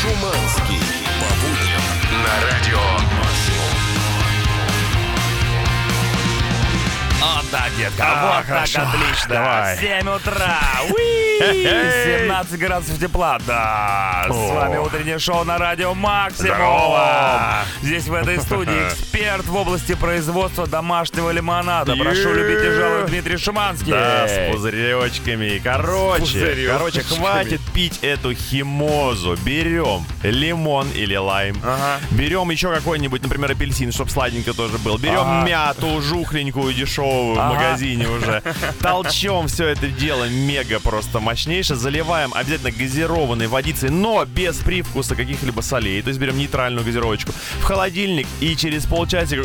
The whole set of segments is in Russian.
Шуманский. По будням на радио Вот да, детка, А, вот хорошо. так отлично. Давай. 7 утра. Уи! 17 градусов тепла, да. С О. вами утреннее шоу на радио. Здорово. Здесь в этой студии эксперт в области производства домашнего лимонада. Прошу любить и жаловать Дмитрий Шиманский. Да, с пузыречками. Короче, Пузыречками. короче, хватит пить эту химозу. Берем лимон или лайм. Ага. Берем еще какой-нибудь, например, апельсин, чтобы сладенько тоже был. Берем Ага. мяту, жухленькую, дешевую в Ага. магазине уже. Толчем все это дело мега просто мощнейше. Заливаем обязательно газированной водицей, но без привкуса каких-либо солей. То есть берем нейтральную газировочку в холодильник и через полчасика...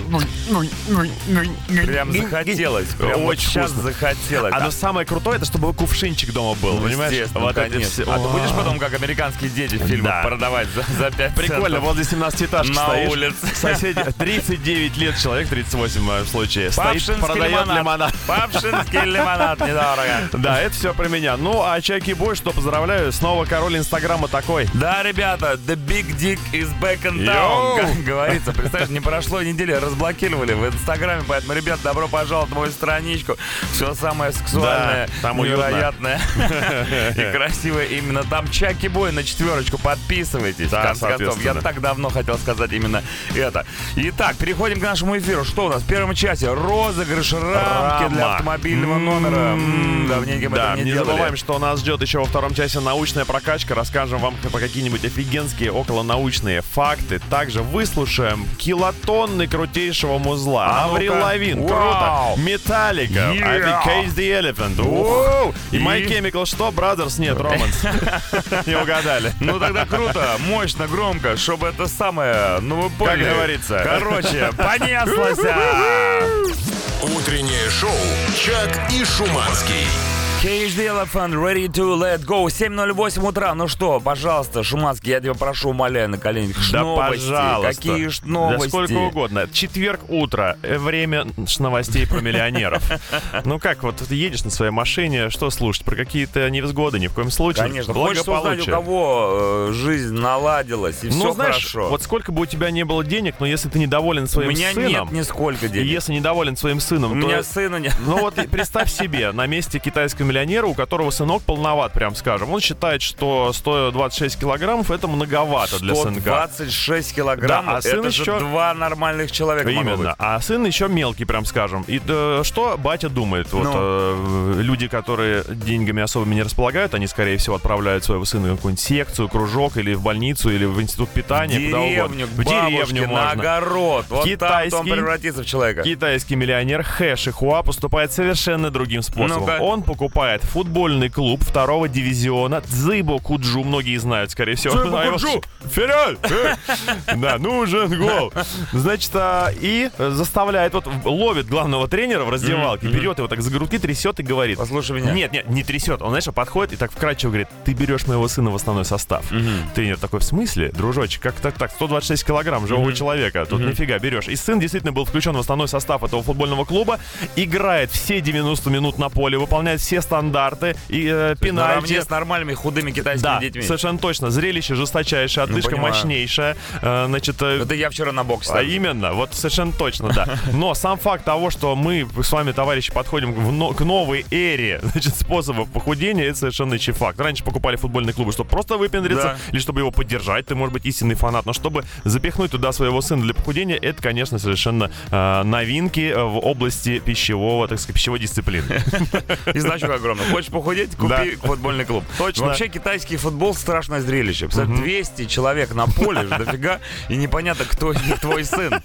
Прям захотелось. Прям вот Очень сейчас вкусно. захотелось. А но самое крутое, это чтобы кувшинчик дома был, понимаешь? Ну, Вот это всё. А ты будешь потом, как американские дети в фильмах, Да. продавать за, за 5 Прикольно, возле 17-этажки На стоишь. улице. Соседи, 39 лет человек, 38 в моем случае, стоит, продает лимонад. лимонад. Папшинский лимонад недорого. Да, это все про меня. Ну, а Чайки Бой, что поздравляю, снова король Инстаграма такой. Да, ребята, the big dick is back in town, как говорится. Представляешь, не прошло недели, разблокировали в Инстаграме, поэтому, ребят, добро пожаловать на мою страничку. Все самое сексуальное, Да, там невероятное и красивое именно там. Чаки Бой на четверочку, подписывайтесь. Да, в конце концов, я так давно хотел сказать именно это. Итак, переходим к нашему эфиру. Что у нас в первом часе? Розыгрыш рамки для автомобильного номера. М, Давненько мы Да, это не не делали. забываем, что нас ждет еще во втором часе научная прокачка. Расскажем вам про какие-нибудь офигенские околонаучные факты. Также выслушаем килотонны крутейшего музла. А Аврил ну-ка. Лавин, Вау. круто. Металлика, Yeah. Case the Elephant. Ух. Ух. И My И- Chemical что? Brothers? Нет, Романс. Не угадали. Ну тогда круто, мощно, громко, чтобы это самое, ну вы поняли. Как говорится. Короче, понеслось. Утреннее шоу «Чак и Шуманский». The Elephant, ready to let go. 7.08 утра. Ну что, пожалуйста, Шуманский, я тебя прошу, умоляю, на коленях. Да, новости. пожалуйста. Какие ж Да новости? сколько угодно. Четверг утро. э, Время ш- новостей про миллионеров. Ну как, вот ты едешь на своей машине, что слушать? Про какие-то невзгоды? Ни в коем случае. Конечно, хочется узнать, у кого э, жизнь наладилась, и Ну, все хорошо. вот сколько бы у тебя не было денег, но если ты недоволен у своим меня сыном, нет нисколько денег. если недоволен своим сыном, У меня сына нет. Ну вот представь себе, на месте китайского миллионера, у которого сынок полноват, прям скажем. Он считает, что 126 килограммов это многовато для сынка. 126 килограмм, Да, а сын это же еще- два нормальных человека. Именно. А сын еще мелкий, прям скажем. И э, что батя думает? Вот Ну. э, люди, которые деньгами особыми не располагают, они, скорее всего, отправляют своего сына в какую-нибудь секцию, кружок, или в больницу, или в институт питания, В куда угодно. деревню, В деревню на можно. огород. Вот Китайский- там он превратится в человека. Китайский миллионер Хэ Шихуа поступает совершенно другим способом. Ну-ка. Он покупает футбольный клуб второго дивизиона Цзыбо Куджу. Многие знают, скорее всего. Его- Куджу! Вперед! Э! Да, нужен гол. Значит, а, и заставляет, вот ловит главного тренера в раздевалке, берет его так за грудки, трясет и говорит. Послушай меня. Нет, нет, не трясет. Он, знаешь, подходит и так вкрадчиво говорит, ты берешь моего сына в основной состав. Тренер такой, в смысле, дружочек, как так, так, 126 килограмм живого человека, тут нифига берешь. И сын действительно был включен в основной состав этого футбольного клуба, играет все 90 минут на поле, выполняет все стандарты и э, пенальти. С нормальными худыми китайскими Да, детьми. совершенно точно. Зрелище жесточайшее, отдышка понимаю. мощнейшая. Э, Значит, э, Это я вчера на бокс. а именно, вот совершенно точно, да. Но сам факт того, что мы с вами, товарищи, подходим в но- к новой эре значит, способов похудения, это совершенно чей факт. Раньше покупали футбольные клубы, чтобы просто выпендриться, Да. или чтобы его поддержать, ты, может быть, истинный фанат, но чтобы запихнуть туда своего сына для похудения, это, конечно, совершенно э, новинки э, в области пищевого, так сказать, пищевой дисциплины. И огромный. Хочешь похудеть? Купи Да. футбольный клуб. Точно. Вообще китайский футбол страшное зрелище. Представь, 200 человек на поле, ж дофига, и непонятно, кто из них твой сын.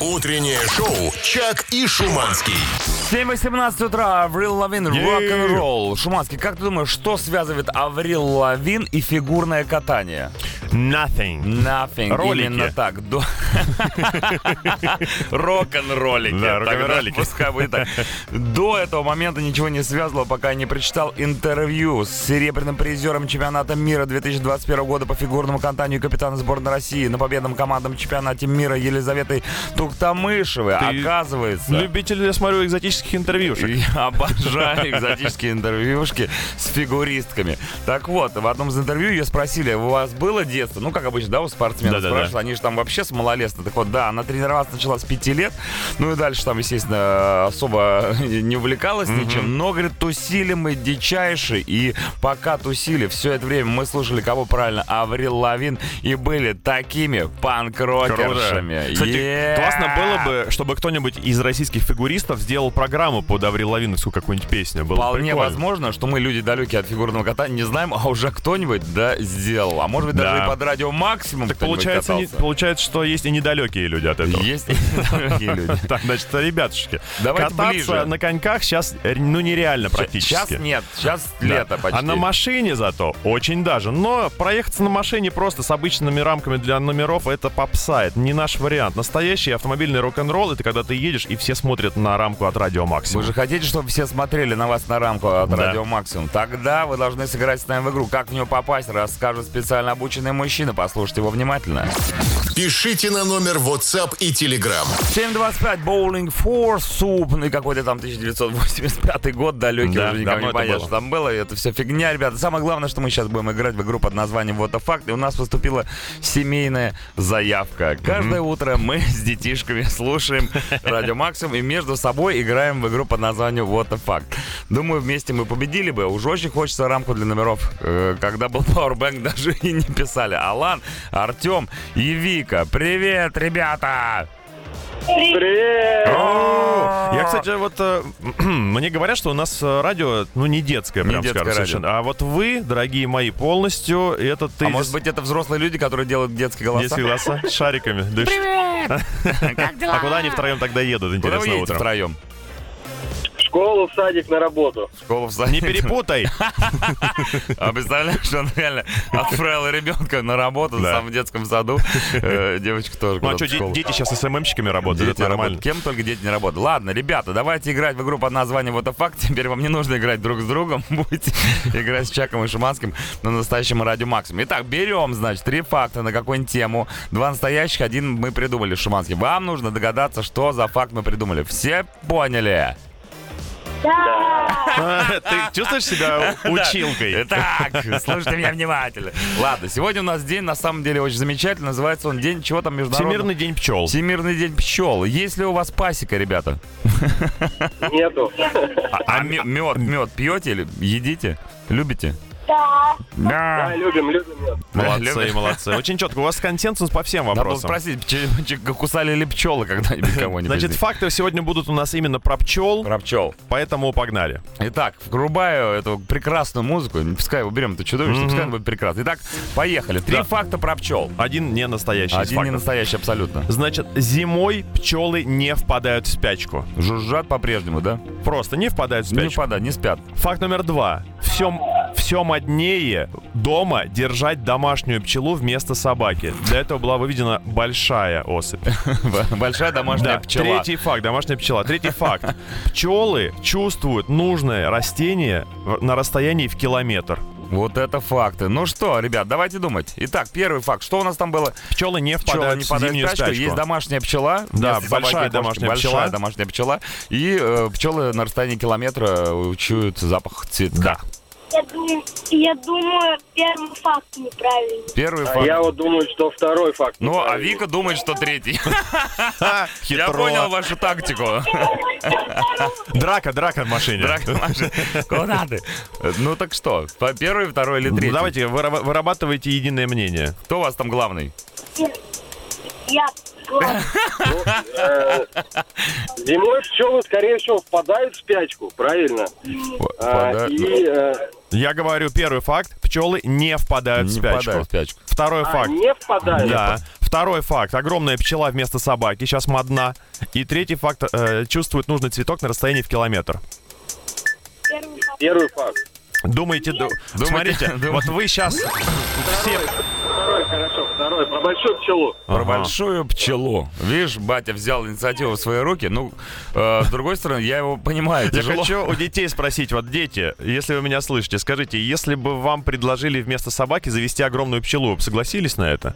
Утреннее шоу «Чак и Шуманский». 7.18 утра, Аврил Лавин, рок-н-ролл. Шуманский, как ты думаешь, что связывает Аврил Лавин и фигурное катание? Nothing. Nothing. Ролики. Именно так. До- Рок-н-роллики. Да, рок-н-роллики. Пускай будет так. До этого момента ничего не связывало, по пока не прочитал интервью с серебряным призером чемпионата мира 2021 года по фигурному катанию капитана сборной России на победном командном чемпионате мира Елизаветой Туктамышевой. Ты Оказывается... Любитель, я смотрю, экзотических интервьюшек. Я обожаю экзотические интервьюшки с фигуристками. Так вот, в одном из интервью ее спросили, у вас было детство? Ну, как обычно, да, у спортсменов спрашивают, они же там вообще с малолетства. Так вот, да, она тренироваться начала с пяти лет, ну и дальше там, естественно, особо не увлекалась ничем, но, говорит, тусили мы дичайше, и пока тусили, все это время мы слушали, кого правильно, Аврил Лавин, и были такими панк-рокершами. Кстати, Yeah! классно было бы, чтобы кто-нибудь из российских фигуристов сделал программу под Аврил Лавиновскую какую-нибудь песню. Было бы Вполне прикольно. возможно, что мы, люди далекие от фигурного катания, не знаем, а уже кто-нибудь, да, сделал. А может быть, даже Да. и под радио максимум Так получается, не- получается, что есть и недалекие люди от этого. Есть далекие люди. Так, значит, ребятушки, кататься на коньках сейчас, ну, нереально практически. Сейчас нет, сейчас Да. лето почти. А на машине зато очень даже. Но проехаться на машине просто с обычными рамками для номеров это попса. Это не наш вариант. Настоящий автомобильный рок-н-ролл это когда ты едешь и все смотрят на рамку от радио Вы Максимум. же хотите, чтобы все смотрели на вас на рамку от Да. Радио Максимум? Тогда вы должны сыграть с нами в игру. Как в нее попасть, расскажет специально обученный мужчина. Послушайте его внимательно. Пишите на номер WhatsApp и Telegram. 7.25, Bowling for Soup. Ну и какой-то там 1985 год далекий, Да, никому давно не понятно, что там было. Это все фигня, ребята. Самое главное, что мы сейчас будем играть в игру под названием Вот факт. И у нас поступила семейная заявка. Каждое утро мы с детишками слушаем Радио Максимум и между собой играем в игру под названием Вот факт. Думаю, вместе мы победили бы. Уже очень хочется рамку для номеров. Э, Когда был Powerbank, даже и не писали. Алан, Артем и Вика. Привет, ребята! О, Я, кстати, вот э, мне говорят, что у нас э, радио, ну, не детское, Не прям детское скажем, радио. совершенно. А вот вы, дорогие мои, полностью это ты. А может быть, это взрослые люди, которые делают детские голоса? Детские голоса с шариками. Привет! А куда они втроем тогда едут, Куда вы интересно, едете утром? втроем? Школу, в садик, на работу. Школу в садик. Не перепутай! А представляешь, что он реально отправил ребенка на работу Да. сам в детском саду. Э, Девочка тоже Ну а что, дети сейчас СММщиками работают, Дети это нормально. работают. Кем только дети не работают. Ладно, ребята, давайте играть в игру под названием Вот факт. Теперь вам не нужно играть друг с другом. Будете играть с Чаком и Шиманским на настоящем радио Максимум. Итак, берем, значит, три факта на какую-нибудь тему. Два настоящих, один мы придумали с Шиманским. Вам нужно догадаться, что за факт мы придумали. Все поняли? Ты чувствуешь себя училкой? Так, слушайте меня внимательно. Ладно, сегодня у нас день, на самом деле, очень замечательный. Называется он День чего там международного? Всемирный день пчел. Всемирный день пчел. Есть ли у вас пасека, ребята? Нету. А мед, мед пьете или едите? Любите? Да. Да, Да. любим, любим. Молодцы, молодцы. Очень четко. У вас консенсус по всем Надо было вопросам. спросить, ч- ч- кусали ли пчелы когда-нибудь кого-нибудь? Значит, здесь? факты сегодня будут у нас именно про пчел, про пчел. поэтому погнали. Итак, врубаю эту прекрасную музыку. Не Пускай уберем это чудовище, пускай она будет прекрасно. Итак, поехали. Три Да. факта про пчел. Один не настоящий из Один не фактов. настоящий абсолютно. Значит, зимой пчелы не впадают в спячку. Жужжат по-прежнему, да? Просто не впадают в Не спячку. впадают, не спят. Факт номер два. Все, все моднее дома держать домашнюю пчелу вместо собаки. Для этого была выведена большая особь. Большая домашняя Да, пчела. третий факт, домашняя пчела. Третий факт. Пчелы чувствуют нужное растение в- на расстоянии в километр. Вот это факты. Ну что, ребят, давайте думать. Итак, первый факт. Что у нас там было? Пчелы не Пчела впадают не в впадает в зимнюю спячку. спячку. Есть домашняя пчела. Да, вместо собаки большая и кошки. домашняя большая пчела. домашняя пчела. И э, пчелы на расстоянии километра учуют запах цветка. Я думаю, я думаю, первый факт неправильный. Первый А факт. я вот думаю, что второй факт. Ну, а. Вика думает, что третий. Я понял вашу тактику. Драка, драка в машине. Драка Маша. Куда ты? Ну так что, по- первый, второй или третий? Давайте, выра- вырабатывайте единое мнение. Кто у вас там главный? Э, Зимой пчелы, скорее всего, впадают в спячку, правильно? А, И э, Я говорю первый факт. Пчелы не впадают в Не спячку. впадают в спячку. Второй а, факт. не впадают. Да. Второй факт. Огромная пчела вместо собаки. Сейчас модна. И третий факт. э, чувствует нужный цветок на расстоянии в километр. Первый факт. Первый факт. Думаете, ду- Думаете- смотрите, вот вы сейчас все... Второй, хорошо, второй давай, про большую пчелу. Про Ага. большую пчелу. Видишь, батя взял инициативу в свои руки. Ну, э, с другой стороны, я его понимаю. Я Тяжело. хочу у детей спросить, вот дети, если вы меня слышите, скажите, если бы вам предложили вместо собаки завести огромную пчелу, вы бы согласились на это?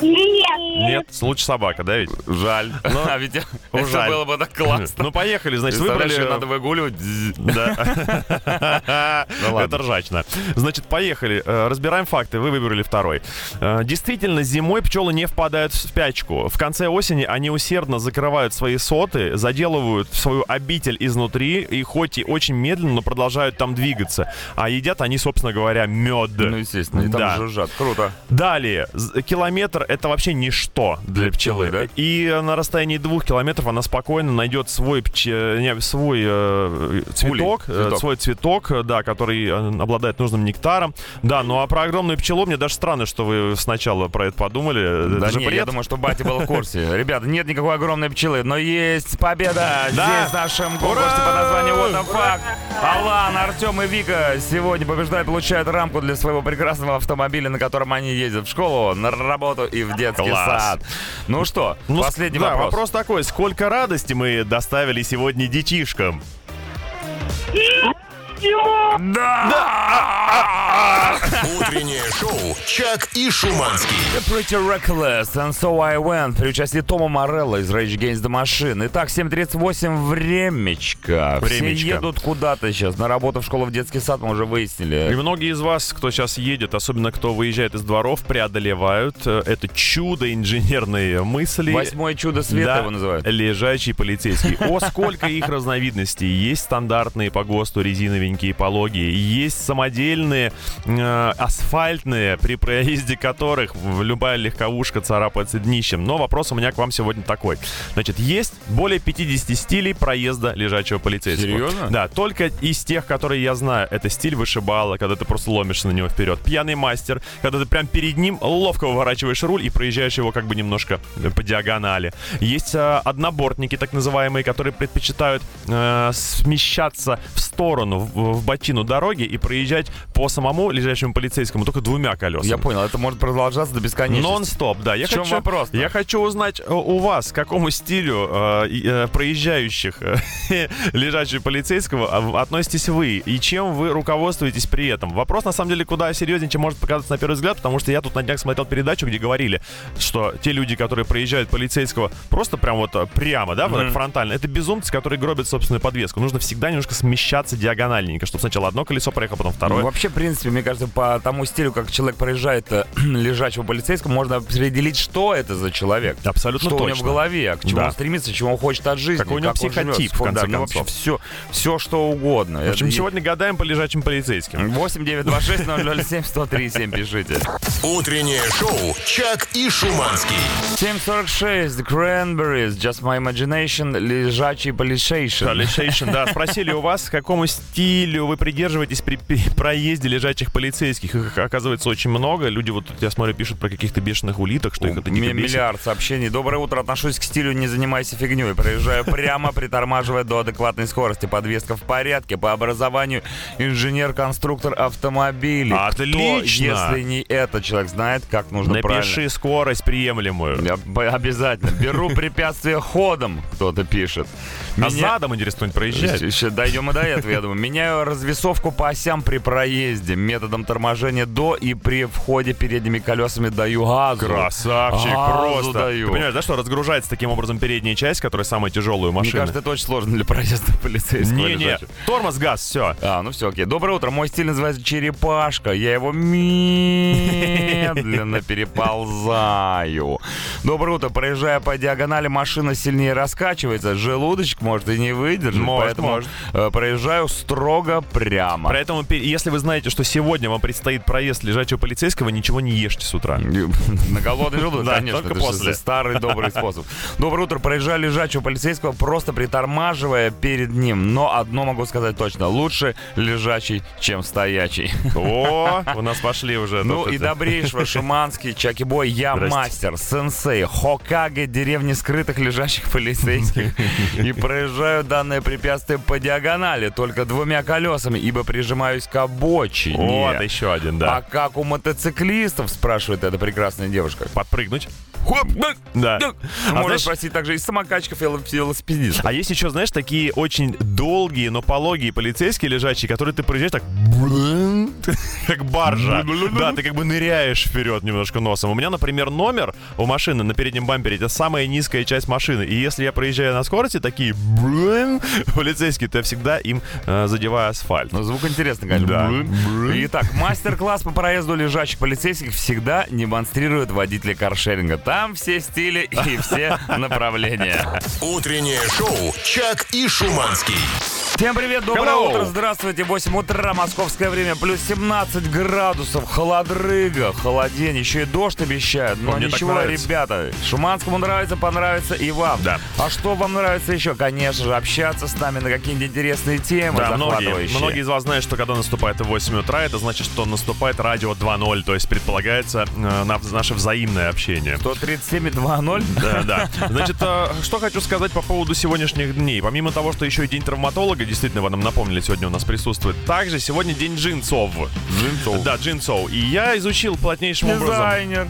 Нет. Нет, лучше собака, да ведь? Жаль. Ну, а ведь это жаль. было бы так классно. Ну, поехали, значит, выбрали... надо выгуливать. Да. Ну ладно. Это ржачно. Значит, поехали. Э, Разбираем факты. Вы выбрали второй. Э, Действительно, зимой пчелы не впадают в спячку. В конце осени они усердно закрывают свои соты, заделывают свою обитель изнутри и хоть и очень медленно, но продолжают там двигаться. А едят они, собственно говоря, мед. Ну, естественно, и там жужжат. Круто. Далее, километр это вообще ничто для, пчелы, да? И на расстоянии двух километров она спокойно найдет свой, пче- не, свой э, цветок, э, цветок. свой цветок, э, да, который э, обладает нужным нектаром. Да, ну а про огромную пчелу мне даже странно, что вы сначала про это подумали. Это Да же не, я думаю, что батя был в курсе. Ребята, нет никакой огромной пчелы, но есть победа Да. здесь в нашем конкурсе под названием Вот the Fact. Алан, Артем и Вика сегодня побеждают, получают рамку для своего прекрасного автомобиля, на котором они ездят в школу, на работу и в детский Класс. сад. Ну что, Ну, последний да, вопрос. вопрос такой, сколько радости мы доставили сегодня детишкам? Да! Утреннее шоу «Чак и Шуманский». The Pretty Reckless and So I Went при участии Тома Морелла из Rage Against the Machine. Итак, 7.38 времечко. Все Времечко. едут куда-то сейчас. На работу, в школу, в детский сад мы уже И выяснили. многие из вас, кто сейчас едет, особенно кто выезжает из дворов, преодолевают э, это чудо инженерной мысли. Восьмое чудо света Да, его называют. Лежачий полицейский. О, сколько их разновидностей. Есть стандартные по ГОСТу резиновенькие пологие. Есть самодельные э, асфальтные, при проезде которых любая легковушка царапается днищем. Но вопрос у меня к вам сегодня такой. Значит, есть более 50 стилей проезда лежачего полицейского. Серьезно? Да, только из тех, которые я знаю, это стиль вышибала, когда ты просто ломишься на него вперед. Пьяный мастер, когда ты прям перед ним ловко выворачиваешь руль и проезжаешь его как бы немножко э, по диагонали. Есть э, однобортники, так называемые, которые предпочитают э, смещаться в сторону, в, бочину дороги и проезжать по самому лежащему полицейскому только двумя колесами. Я понял, это может продолжаться до бесконечности. Нон-стоп, да. Я В чем хочу, вопрос-то? Я хочу узнать э, у вас, какому стилю э, э, проезжающих э, лежачего полицейского а, относитесь вы и чем вы руководствуетесь при этом. Вопрос, на самом деле, куда серьезнее, чем может показаться на первый взгляд, потому что я тут на днях смотрел передачу, где говорили, что те люди, которые проезжают полицейского просто прям вот э, прямо, да, вот так фронтально, это безумцы, которые гробят собственную подвеску. Нужно всегда немножко смещаться диагональненько, чтобы сначала одно колесо проехало, потом Ну, второе. вообще, в принципе, мне кажется, по тому стилю, как человек проезжает э, лежачего полицейского, можно определить, что это за человек. Абсолютно что у него точно. в голове, к чему Да. он стремится, чему он хочет от жизни. Какой у него как он живет. психотип, в конце да, ну, вообще концов. все, все, что угодно. В общем, Это- сегодня гадаем по лежачим полицейским. 8 926 007 103 7 пишите. Утреннее шоу «Чак и Шуманский». 746 The Cranberries Just My Imagination Лежачий полицейший. Полицейшн, да. Спросили у вас, к какому стилю вы придерживаетесь при, при проезде лежачих полицейских. Их, оказывается, очень много. Люди, вот я смотрю, пишут про каких-то бешеных улиток, что их это дико. Миллиард сообщений. Доброе утро. Отношусь к стилю «Не занимайся фигней». Проезжаю прямо, притормаживая до адекватной скорости. Подвеска в порядке. По образованию инженер-конструктор автомобилей. Отлично. Кто, если не этот человек, знает, как нужно правильно? Напиши скорость приемлемую. Я обязательно. Беру препятствие ходом, кто-то пишет. А Меня- задом интересно кто-нибудь проезжает? Еще дойдем и до этого, я думаю. Меняю развесовку по осям при проезде. Методом торможения до и при входе передними колесами даю газу. Красавчик, Газу просто. даю. Ты понимаешь, да, что разгружается таким образом передняя часть, которая самая тяжелая у Мне кажется, это очень сложно для проезда полицейского. Не-не, лежачего. тормоз, газ, все. А, ну все, окей. Доброе утро. Мой стиль называется черепашка. Я его медленно переползаю. Доброе утро. Проезжая по диагонали, машина сильнее раскачивается. Желудочек может и не выдержать. Может, поэтому может. э, проезжаю строго прямо. Поэтому, если вы знаете, что сегодня вам предстоит проезд лежачего полицейского, ничего не ешьте с утра. На голодный желудок, конечно, только после. старый добрый способ. Доброе утро, проезжаю лежачего полицейского, просто притормаживая перед ним. Но одно могу сказать точно, лучше лежачий, чем стоячий. О, у нас пошли уже. Ну и добрейшего Шуманский, Чаки-бой, я мастер, сенсей, Хокаге, деревни скрытых лежащих полицейских. И проезжаю данное препятствие по диагонали, только двумя колесами, ибо прижимаюсь к обочине. Вот еще один, А да. как у мотоциклистов, спрашивает эта прекрасная девушка. Подпрыгнуть. Хоп, Да. А Можно знаешь- спросить также и самокачков, и велосипедистов. А есть еще, знаешь, такие очень долгие, но пологие полицейские лежачие, которые ты проезжаешь так, как баржа. Да, ты как бы ныряешь вперед немножко носом. У меня, например, номер у машины на переднем бампере, это самая низкая часть машины. И если я проезжаю на скорости, такие блин, полицейские, то я всегда им э, задеваю асфальт. Ну, звук интересный, конечно. Да. Итак, мастер-класс по проезду лежачих полицейских всегда демонстрируют водители каршеринга. Там все стили и все направления. Утреннее шоу «Чак и Шуманский». Всем привет, доброе Hello. утро, здравствуйте, 8 утра, московское время, плюс 17 градусов, холодрыга, холодень, еще и дождь обещают, но мне ничего, ребята, Шуманскому нравится, понравится и вам. Да. А что вам нравится еще? Конечно же, общаться с нами на какие-нибудь интересные темы, Да, многие, многие из вас знают, что когда наступает 8 утра, это значит, что наступает радио 2.0, то есть предполагается э, на- наше взаимное общение. 137,2,0. Да, да. Значит, э, что хочу сказать по поводу сегодняшних дней. Помимо того, что еще и день травматолога, действительно, вы нам напомнили, сегодня у нас присутствует. Также сегодня день джинсов. Джинсов. Да, джинсов. И я изучил плотнейшим образом... Дизайнер.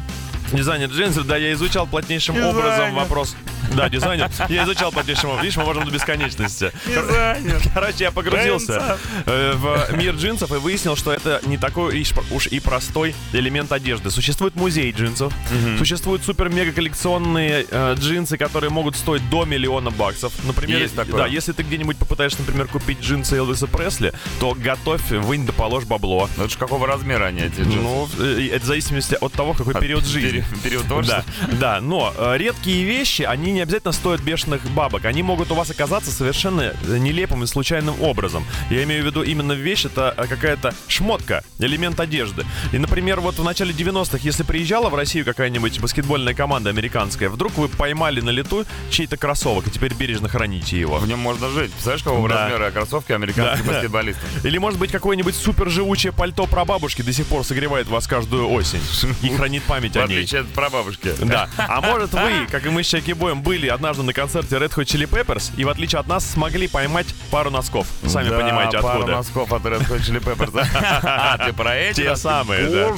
Дизайнер джинсов, да, я изучал плотнейшим Дизайнер. образом вопрос... Да, дизайнер. Я изучал образом. Видишь, мы можем до бесконечности. Дизайнер. Короче, я погрузился э, в мир джинсов и выяснил, что это не такой уж и простой элемент одежды. Существует музей джинсов, существуют супер-мега коллекционные э, джинсы, которые могут стоить до миллиона баксов. Например, Есть такое. да, если ты где-нибудь попытаешься, например, купить джинсы Элвиса Пресли, то готовь, вынь да положь бабло. Ну это же какого размера они эти джинсы? Ну, э, это в зависимости от того, какой период жизни. пери- период Да, творчества. да, но редкие вещи, они не обязательно стоят бешеных бабок. Они могут у вас оказаться совершенно э, нелепым и случайным образом. Я имею в виду именно вещь, это э, какая-то шмотка, элемент одежды. И, например, вот в начале 90-х, если приезжала в Россию какая-нибудь баскетбольная команда американская, вдруг вы поймали на лету чей-то кроссовок и теперь бережно храните его. В нем можно жить. Представляешь, какого Да. размера кроссовки американских Да, баскетболистов? Или, может быть, какое-нибудь супер живучее пальто прабабушки до сих пор согревает вас каждую осень и хранит память В о ней. отличие от прабабушки. Да. А может вы, как и мы с Чаки Боем, были однажды на концерте Red Hot Chili Peppers и в отличие от нас смогли поймать пару носков. Сами Да, понимаете пару откуда. носков от Red Hot Chili Peppers. А, ты про эти? Те самые, да.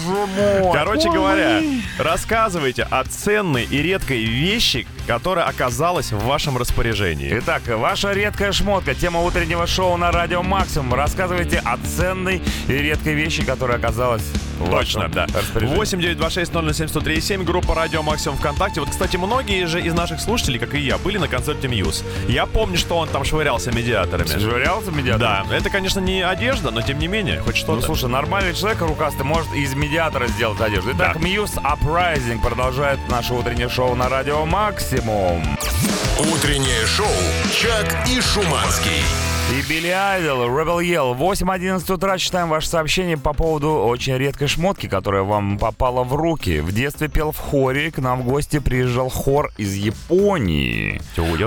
Короче говоря, рассказывайте о ценной и редкой вещи, которая оказалась в вашем распоряжении. Итак, ваша редкая шмотка. Тема утреннего шоу на Радио Максимум. Рассказывайте о ценной и редкой вещи, которая оказалась Точно, да. распоряжении. 8 926 007 1037 группа Радио Максимум ВКонтакте. Вот, кстати, многие же из наших слушателей, как и я, были на концерте Мьюз. Я помню, что он там швырялся медиаторами. Журялся медиатор? Да, это, конечно, не одежда, но тем не менее, хоть Ну, что-то. слушай, нормальный человек рукастый может из медиатора сделать одежду. Итак, Да. Muse Uprising продолжает наше утреннее шоу на Радио Максимум. Утреннее шоу «Чак и Шуманский». И Билли Айдол, Rebel Yell. 8.11 утра читаем ваше сообщение по поводу очень редкой шмотки, которая вам попала в руки. В детстве пел в хоре, к нам в гости приезжал хор из Японии.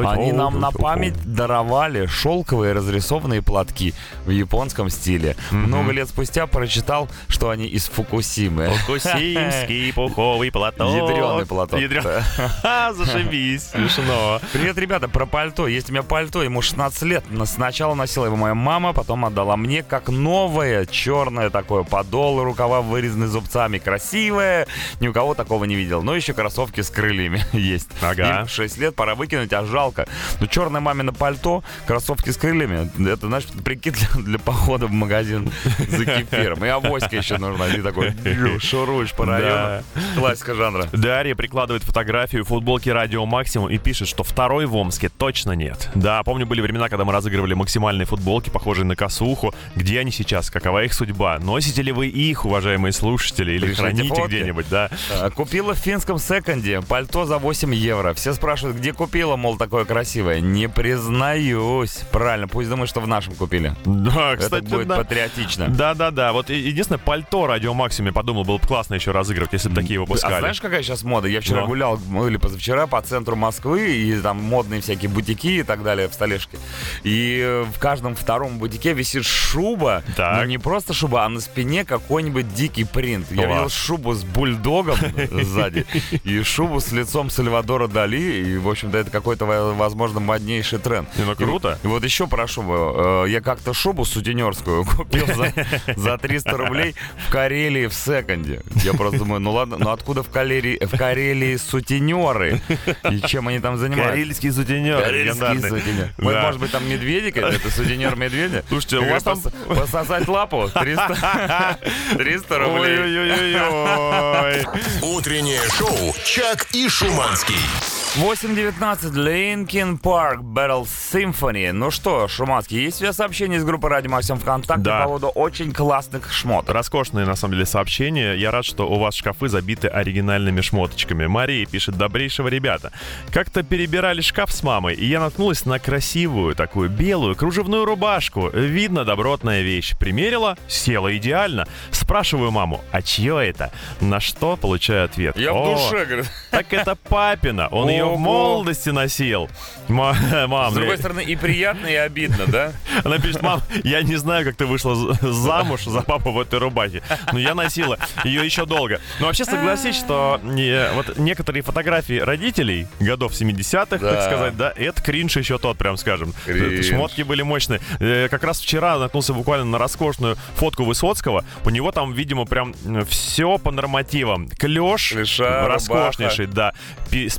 Они нам на память даровали шелковые разрисованные платки в японском стиле. Много лет спустя прочитал, что они из Фукусимы. Фукусимский пуховый платок. Ядрёный платок. Ха, зашибись, смешно. Привет, ребята, про пальто. Есть у меня пальто, ему 16 лет. Но Сначала носила его моя мама, потом отдала мне как новое, черное такое, подол, рукава вырезаны зубцами. Красивое, ни у кого такого не видел. Но еще кроссовки с крыльями есть. Ага. Им 6 лет, пора выкинуть, а жалко. Ну, черное мамино пальто, кроссовки с крыльями, это, знаешь, прикид для, для похода в магазин за кефиром. И авоська еще нужна. И такой, «Бью, шуруешь по району. Классика жанра. Дарья прикладывает фотографию футболки Радио Максимум и пишет, что второй в Омске точно нет. Да, помню, были времена, когда мы разыгрывали максимальные футболки, похожие на косуху. Где они сейчас? Какова их судьба? Носите ли вы их, уважаемые слушатели, или Пришлите храните фотки. где-нибудь, да? А, Купила в финском секонде пальто за 8 евро. Все спрашивают, где купила, мол, такое красивое. Не признаюсь. Правильно, пусть думают, что в нашем купили. Да, кстати, Это будет да. патриотично. Да-да-да, вот единственное, пальто Радио Максимум, я подумал, было бы классно еще разыгрывать, если бы такие выпускали. А знаешь, какая сейчас мода? Я вчера Ну. гулял, ну, или позавчера, по центру Москвы, и там модные всякие бутики и так далее в столешке. И в каждом втором бутике висит шуба. Так. Но не просто шуба, а на спине какой-нибудь дикий принт. Я видел шубу с бульдогом сзади и шубу с лицом Сальвадора Дали. И, в общем-то, это какой-то, во- возможно, моднейший тренд. Ну круто. И вот еще про шубу. Э, Я как-то шубу сутенерскую купил за, за 300 рублей в Карелии в секонде. Я просто думаю, ну ладно, ну откуда в Карелии, в Карелии сутенеры? И чем они там занимаются? Карельский сутенер. Карельский легендарный. сутенер. Вот, Да. может быть, там медведи какие-то, сутенер медведя? Слушайте, у вас там- Пос- Пососать лапу 300, 300 рублей. Утреннее шоу «Чак и Шуманский». 8.19 Linkin Park Battle Symphony. Ну что, Шуманский, есть у тебя сообщение из группы Ради Максим ВКонтакте Да. по поводу очень классных шмоток? Роскошные, на самом деле, сообщения. Я рад, что у вас шкафы забиты оригинальными шмоточками. Мария пишет, добрейшего ребята. Как-то перебирали шкаф с мамой, и я наткнулась на красивую такую белую кружевную рубашку. Видно, добротная вещь. Примерила, села идеально. Спрашиваю маму, а чье это? На что получаю ответ. Я в «О, душе, говорит. Так это папина, он ее Ого. в молодости носил. Ма- Мам, С другой стороны, и приятно, и обидно, да? она пишет, мам, я не знаю, как ты вышла замуж за папу в этой рубахе, но я носила ее еще долго. Но вообще согласись, что вот некоторые фотографии родителей годов 70-х, так сказать, да, это кринж еще тот, прям скажем. Шмотки были мощные. Э, Как раз вчера наткнулся буквально на роскошную фотку Высоцкого. У него там, видимо, прям все по нормативам. Клеш роскошнейший, да. Пи-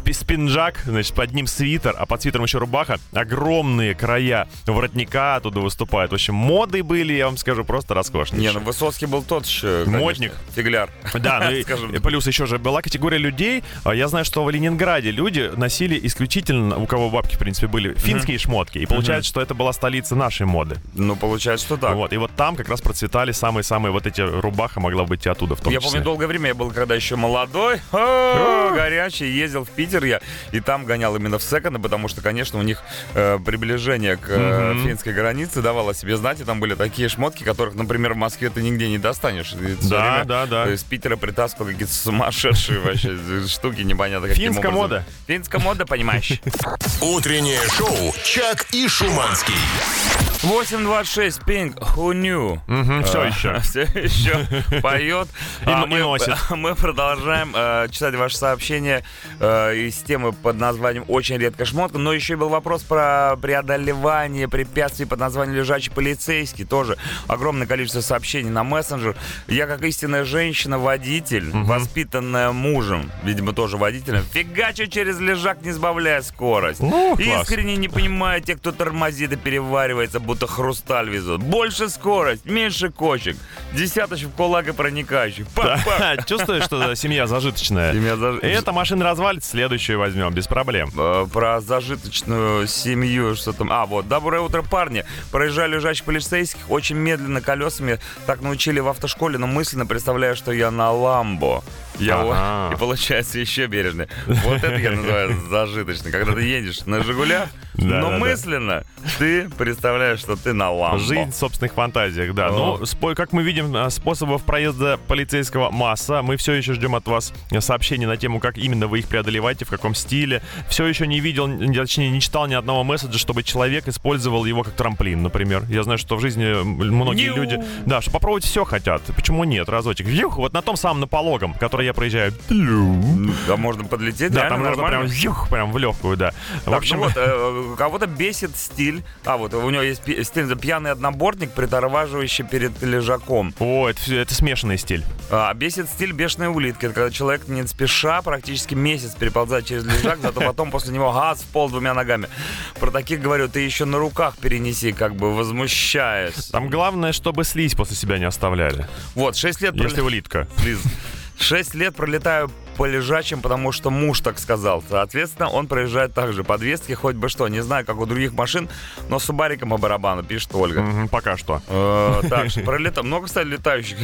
Спинджак, значит, под ним свитер, а под свитером еще рубаха. Огромные края воротника оттуда выступают. В общем, моды были, я вам скажу, просто роскошные. Не, ну Высоцкий был тот еще, конечно, Модник. Фигляр. Да, ну и, плюс еще же была категория людей. а, Я знаю, что в Ленинграде люди носили исключительно, у кого бабки, в принципе, были, финские шмотки. И получается, что это была столица нашей моды. Ну, получается, что так. Вот. И вот там как раз процветали самые-самые вот эти рубаха могла быть и оттуда в том Я числе. помню, долгое время я был, когда еще молодой, горячий, ездил в Питер я, и там гонял именно в секонды, потому что, конечно, у них э, приближение к э, финской границе давало себе знать, и там были такие шмотки, которых, например, в Москве ты нигде не достанешь. И Да, время, да, да. э, Из Питера притаскивал какие-то сумасшедшие вообще штуки, непонятно каким Финская образом. мода. Финская мода, понимаешь? Утреннее шоу «Чак и Шуманский». 826 Pink, who knew? всё А, еще. Все еще поет. И А и мы, носит. мы продолжаем э, читать ваши сообщения э, из темы под названием «Очень редкая шмотка». Но еще и был вопрос про преодолевание препятствий под названием «Лежачий полицейский». Тоже огромное количество сообщений на мессенджер. Я, как истинная женщина-водитель, воспитанная мужем, видимо, тоже водителем, фигачу через лежак, не сбавляя скорость. Ну. Искренне не понимаю тех, кто тормозит и переваривается, будто хрусталь везут. Больше скорость, меньше кочек. Десяточек в кулак и проникающих. Да, Чувствуешь, что семья зажиточная? Семья заж- И эта машина развалится, следующую возьмем, без проблем. Э, Про зажиточную семью, что там. А, вот. Доброе утро, парни. Проезжали лежащих полицейских очень медленно колесами. Так научили в автошколе, но мысленно представляю, что я на Ламбо. Я Ага. и получается еще бережный. Вот это я называю зажиточный. Когда ты едешь на Жигулях, Да, но да, да. мысленно ты представляешь, что ты на Ламбо. Жизнь в собственных фантазиях, да. О. Ну, как мы видим, а, способов проезда полицейского масса. Мы все еще ждем от вас э, сообщений на тему, как именно вы их преодолеваете, в каком стиле. Все еще не видел, точнее, не читал ни одного месседжа, чтобы человек использовал его как трамплин, например. Я знаю, что в жизни многие Нью. люди, да, что попробовать все хотят. Почему нет? Разочек. Вьюх, вот на том самом на пологом, который я проезжаю. Да, можно подлететь, Да, там можно прям, вьюх, прям в легкую, да. В Так, общем, ну вот, э, кого-то бесит стиль. А, вот у него есть стиль за пьяный однобортник, притормаживающий перед лежаком. о, это, это смешанный стиль. А бесит стиль бешеной улитки. Это когда человек не спеша практически месяц переползает через лежак, зато потом после него газ в пол двумя ногами. Про таких говорю, ты еще на руках перенеси, как бы возмущаясь. Там главное, чтобы слизь после себя не оставляли. Вот, 6 лет... Если улитка. Лиз, Шесть лет пролетаю по лежачим, потому что муж так сказал. Соответственно, он проезжает так же. Подвески хоть бы что. Не знаю, как у других машин, но с субариком по барабану, пишет Ольга. Мгм, пока что. Э, Так, пролета- Много, кстати, летающих.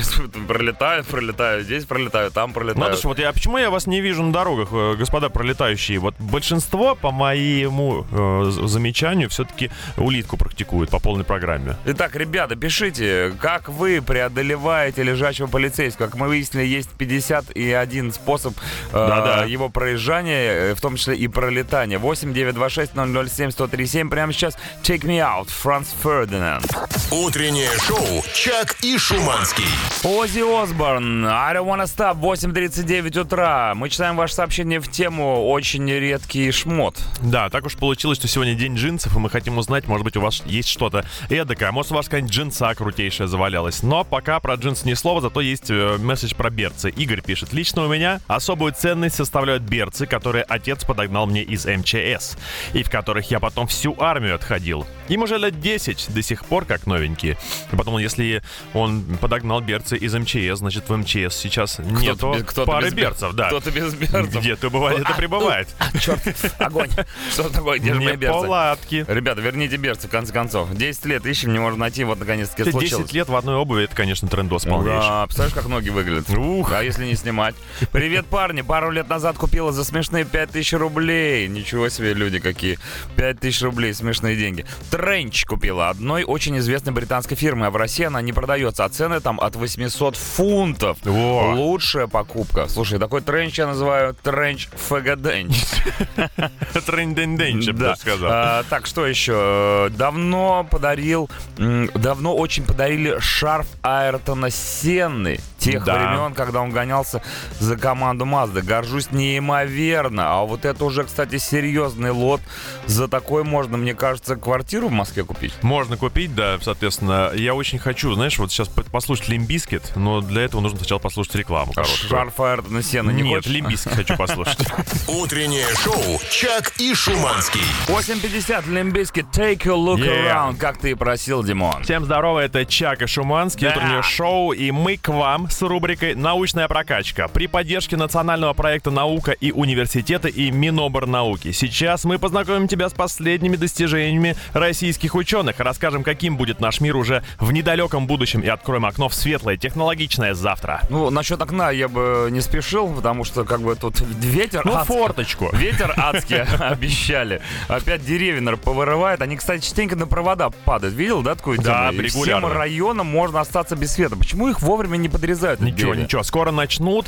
Пролетают, пролетают. Здесь пролетают, там Надо пролетают. же, вот я почему я вас не вижу на дорогах, э, господа пролетающие? Вот большинство, по моему э, замечанию, все-таки улитку практикуют по полной программе. Итак, ребята, пишите, как вы преодолеваете лежачего полицейского. Как мы выяснили, есть 51 способ Да-да. его проезжание, э, в том числе и пролетание. 8 926 007 1037 прямо сейчас Take Me Out, Франц Фердинанд. Утреннее шоу «Чак и Шуманский». Оззи Осборн, I don't wanna stop, 8.39 утра. Мы читаем ваше сообщение в тему «Очень редкий шмот». Да, так уж получилось, что сегодня день джинсов, и мы хотим узнать, может быть, у вас есть что-то эдакое, может, у вас какая-нибудь джинса крутейшая завалялась. Но пока про джинсы ни слова, зато есть э, месседж про берцы. Игорь пишет, лично у меня особую ценность составляют берцы, которые отец подогнал мне из МЧС, и в которых я потом всю армию отходил. Им уже лет 10, до сих пор как новенькие. И потом, если он подогнал берцы из МЧС, значит, в МЧС сейчас нету без- кто-то пары без бер- берцев, да. Кто-то без берцев. Где-то бывает, это А, прибывает. Черт, огонь. Что такое? Где же мои берцы? Неполадки. Ребята, верните берцы, в конце концов. 10 лет ищем, не можем найти, вот наконец-таки случилось. 10 лет в одной обуви, это, конечно, трендос полнейший. Да, представляешь, как ноги выглядят? Ух. А если не снимать? Привет, парни. Пару лет назад купила за смешные 5000 рублей. Ничего себе, люди какие. 5000 рублей, смешные деньги. Тренч купила одной очень известной британской фирмы, а в России она не продается, а цены там от 800 фунтов. Во. Лучшая покупка. Слушай, такой тренч я называю тренч фэгаденч. Тренденденч, я бы сказал. А, так, что еще? Давно подарил, давно очень подарили шарф Айртона Сенны. Тех Да. времен, когда он гонялся за команду Мазды. Горжусь неимоверно. А вот это уже, кстати, серьезный лот. За такой можно, мне кажется, квартиру в Москве купить. Можно купить, да, соответственно. Я очень хочу, знаешь, вот сейчас по- послушать Limp Bizkit, но для этого нужно сначала послушать рекламу хорошую. Шарф Айртона Сенны не Нет? Limp Bizkit хочу послушать. Утреннее шоу «Чак и Шуманский». 8.50 Лимбиски Take a look Yeah. around, как ты и просил, Димон. Всем здорово, это Чак и Шуманский, Да. утреннее шоу, и мы к вам с рубрикой «Научная прокачка» при поддержке национального проекта «Наука и университета» и Миноборнауки. Сейчас мы познакомим тебя с последними достижениями российских ученых, расскажем, каким будет наш мир уже в недалеком будущем и откроем окно в светлое технологичное завтра. Ну, насчет окна я бы не спешил, потому что как бы тут ветер Ну, адский. форточку. Ветер адский обещали. Опять деревья повырывает. Они, кстати, частенько на провода падают. Видел, да, такую Да, тему? Регулярно. Всем районам можно остаться без света. Почему их вовремя не подрезают? Эти Ничего, деревья? ничего, скоро начнут.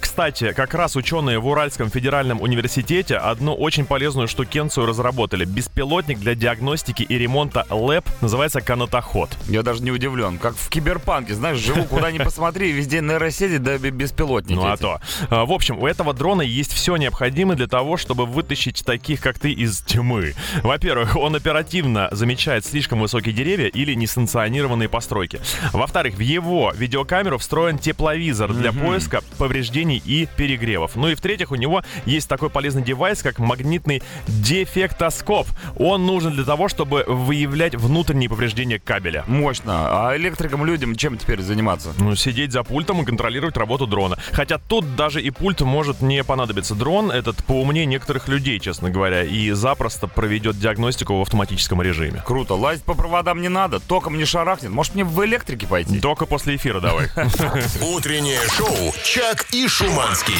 Кстати, как раз ученые в Уральском федеральном университете одну очень полезную штукенцию разработали. Беспилотник для диагностики и ремонта ЛЭП называется канатоход. Я даже не удивлен. Как в киберпанке, знаешь, живу куда ни посмотри, везде нейросети да бе- беспилотники. Ну а то. А, В общем, у этого дрона есть все необходимое для того, чтобы вытащить таких, как ты, из тьмы. Во-первых, он оперативно замечает слишком высокие деревья или несанкционированные постройки. Во-вторых, в его видеокамеру встроен тепловизор для поиска повреждений и перегревов. Ну и в-третьих, у него есть такой полезный девайс, как магнитный дефектоскоп. Он нужен для того, чтобы выявлять внутренние повреждения кабеля. Мощно. А электрикам, людям чем теперь заниматься? Ну, сидеть за пультом и контролировать работу дрона. Хотя тут даже и пульт может не понадобиться. Дрон этот поумнее некоторых людей, честно говоря, и запросто проведет диагностику в автоматическом режиме. Круто. Лазить по проводам не надо, током не шарахнет. Может мне в электрике пойти? Только после эфира давай. Утреннее шоу «Чак и Шуманский».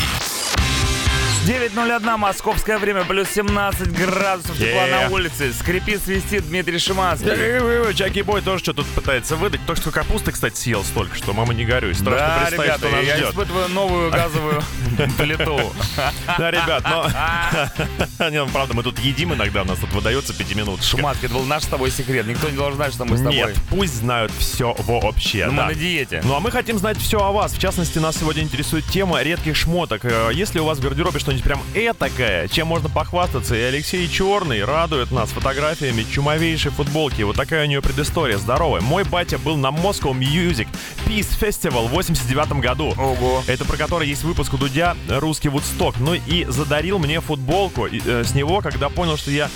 9.01 московское время, плюс 17 градусов тепла Yeah. на улице. Скрипит, свистит Дмитрий Шиманский. Джаки Бой тоже что тут пытается выдать. Только что капусты, кстати, съел столько, что мама не горюй. Страшно Да, представить, ребята, что нас я ждет. испытываю новую газовую плиту. Да, ребят, но... Не, ну, правда, мы тут едим иногда, у нас тут выдается пятиминуточка. Шуманский, это был наш с тобой секрет. Никто не должен знать, что мы с тобой. Нет, пусть знают все вообще. Мы на диете. Ну а мы хотим знать все о вас. В частности, нас сегодня интересует тема редких шмоток. Э, Есть ли у вас в гардеробе что-нибудь прям этакое, чем можно похвастаться? И Алексей Черный радует нас фотографиями чумовейшей футболки. Вот такая у нее предыстория. Здоровая. Мой батя был на Moscow Music Peace Festival в 89 году. Ого. Это про который есть выпуск у Дудя «Русский Вудсток». Ну и задарил мне футболку э, с него, когда понял, что я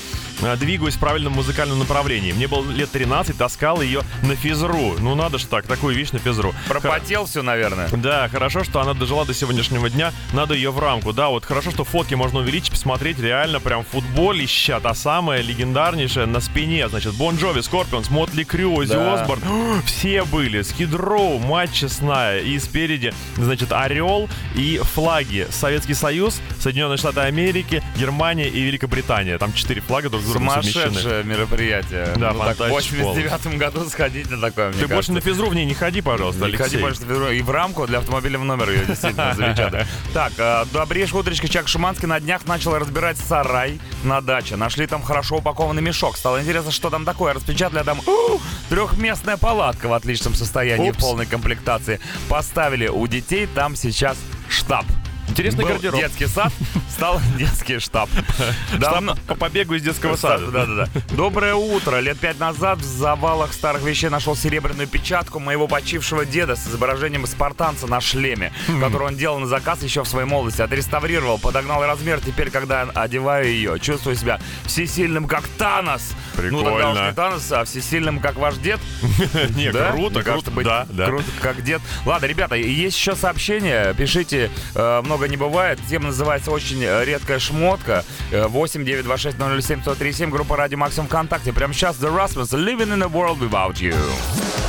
двигаюсь в правильном музыкальном направлении. Мне было лет 13, таскал ее на физру. Ну надо ж так, такую вещь на физру. Пропотел все, наверное. Да, хорошо, что она дожила до сегодняшнего дня. Надо ее в рамку. Да, вот хорошо, что фотки можно увеличить, посмотреть реально прям футболища. Та самая легендарнейшая на спине. Значит, Bon Jovi, Scorpions, Mötley Crüe, Оззи Да. Осборн. Все были. Скидроу, Мать честная. И спереди, значит, орел и флаги. Советский Союз, Соединенные Штаты Америки, Германия и Великобритания. Там четыре флага друг с совмещены. Сумасшедшее мероприятие. Да, ну, так в фантастич 89 году сходить на такое, Ты больше на кажется. физру в ней не ходи, пожалуйста, Не ходи Алексей. больше на физру. И в рамку для автомобиля в номер ее действительно замечательно. Так, э, добрейшая утречка. Чак Шуманский на днях начал разбирать сарай на даче. Нашли там хорошо упакованный мешок. Стало интересно, что там такое. Распечатали а там трехместная палатка в отличном состоянии, полной комплектации. Поставили у детей, там сейчас штаб. Интересный Был гардероб. детский сад, стал детский штаб. Штаб по побегу из детского сада. да, да, да. Доброе утро. Лет пять назад в завалах старых вещей нашел серебряную печатку моего почившего деда с изображением спартанца на шлеме, который он делал на заказ еще в своей молодости. Отреставрировал, подогнал размер. Теперь, когда одеваю ее, чувствую себя всесильным, как Танос. Ну, тогда уж Прикольно. не Танос, а всесильным, как ваш дед. Не, круто, круто. быть Да, да. круто, как дед. Ладно, ребята, есть еще сообщения. Пишите, э, много не бывает. Тема называется «Очень э, редкая шмотка». Э, 8 926 007 137 группа Радио Максимум ВКонтакте. Прямо сейчас The Rasmus «Living in a World Without You».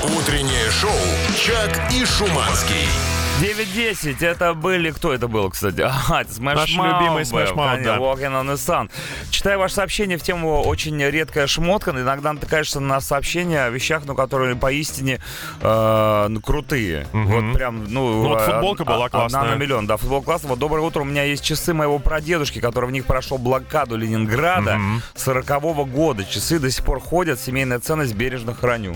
Утреннее шоу «Чак и Шуманский». 9.10, это были... Кто это был, кстати? Ага, Smash Наш Mouth любимый был, Smash Mouth, конечно, да. Walking on the Sun. Читаю ваше сообщение в тему «Очень редкая шмотка». Иногда натыкаешься на сообщения о вещах, ну, которые поистине э, ну, крутые. Вот прям, ну... Ну, вот э, футболка была Одна классная. на миллион, да, футбол классный. Вот доброе утро, у меня есть часы моего прадедушки, который в них прошел блокаду Ленинграда 40-го года. Часы до сих пор ходят, семейная ценность бережно храню.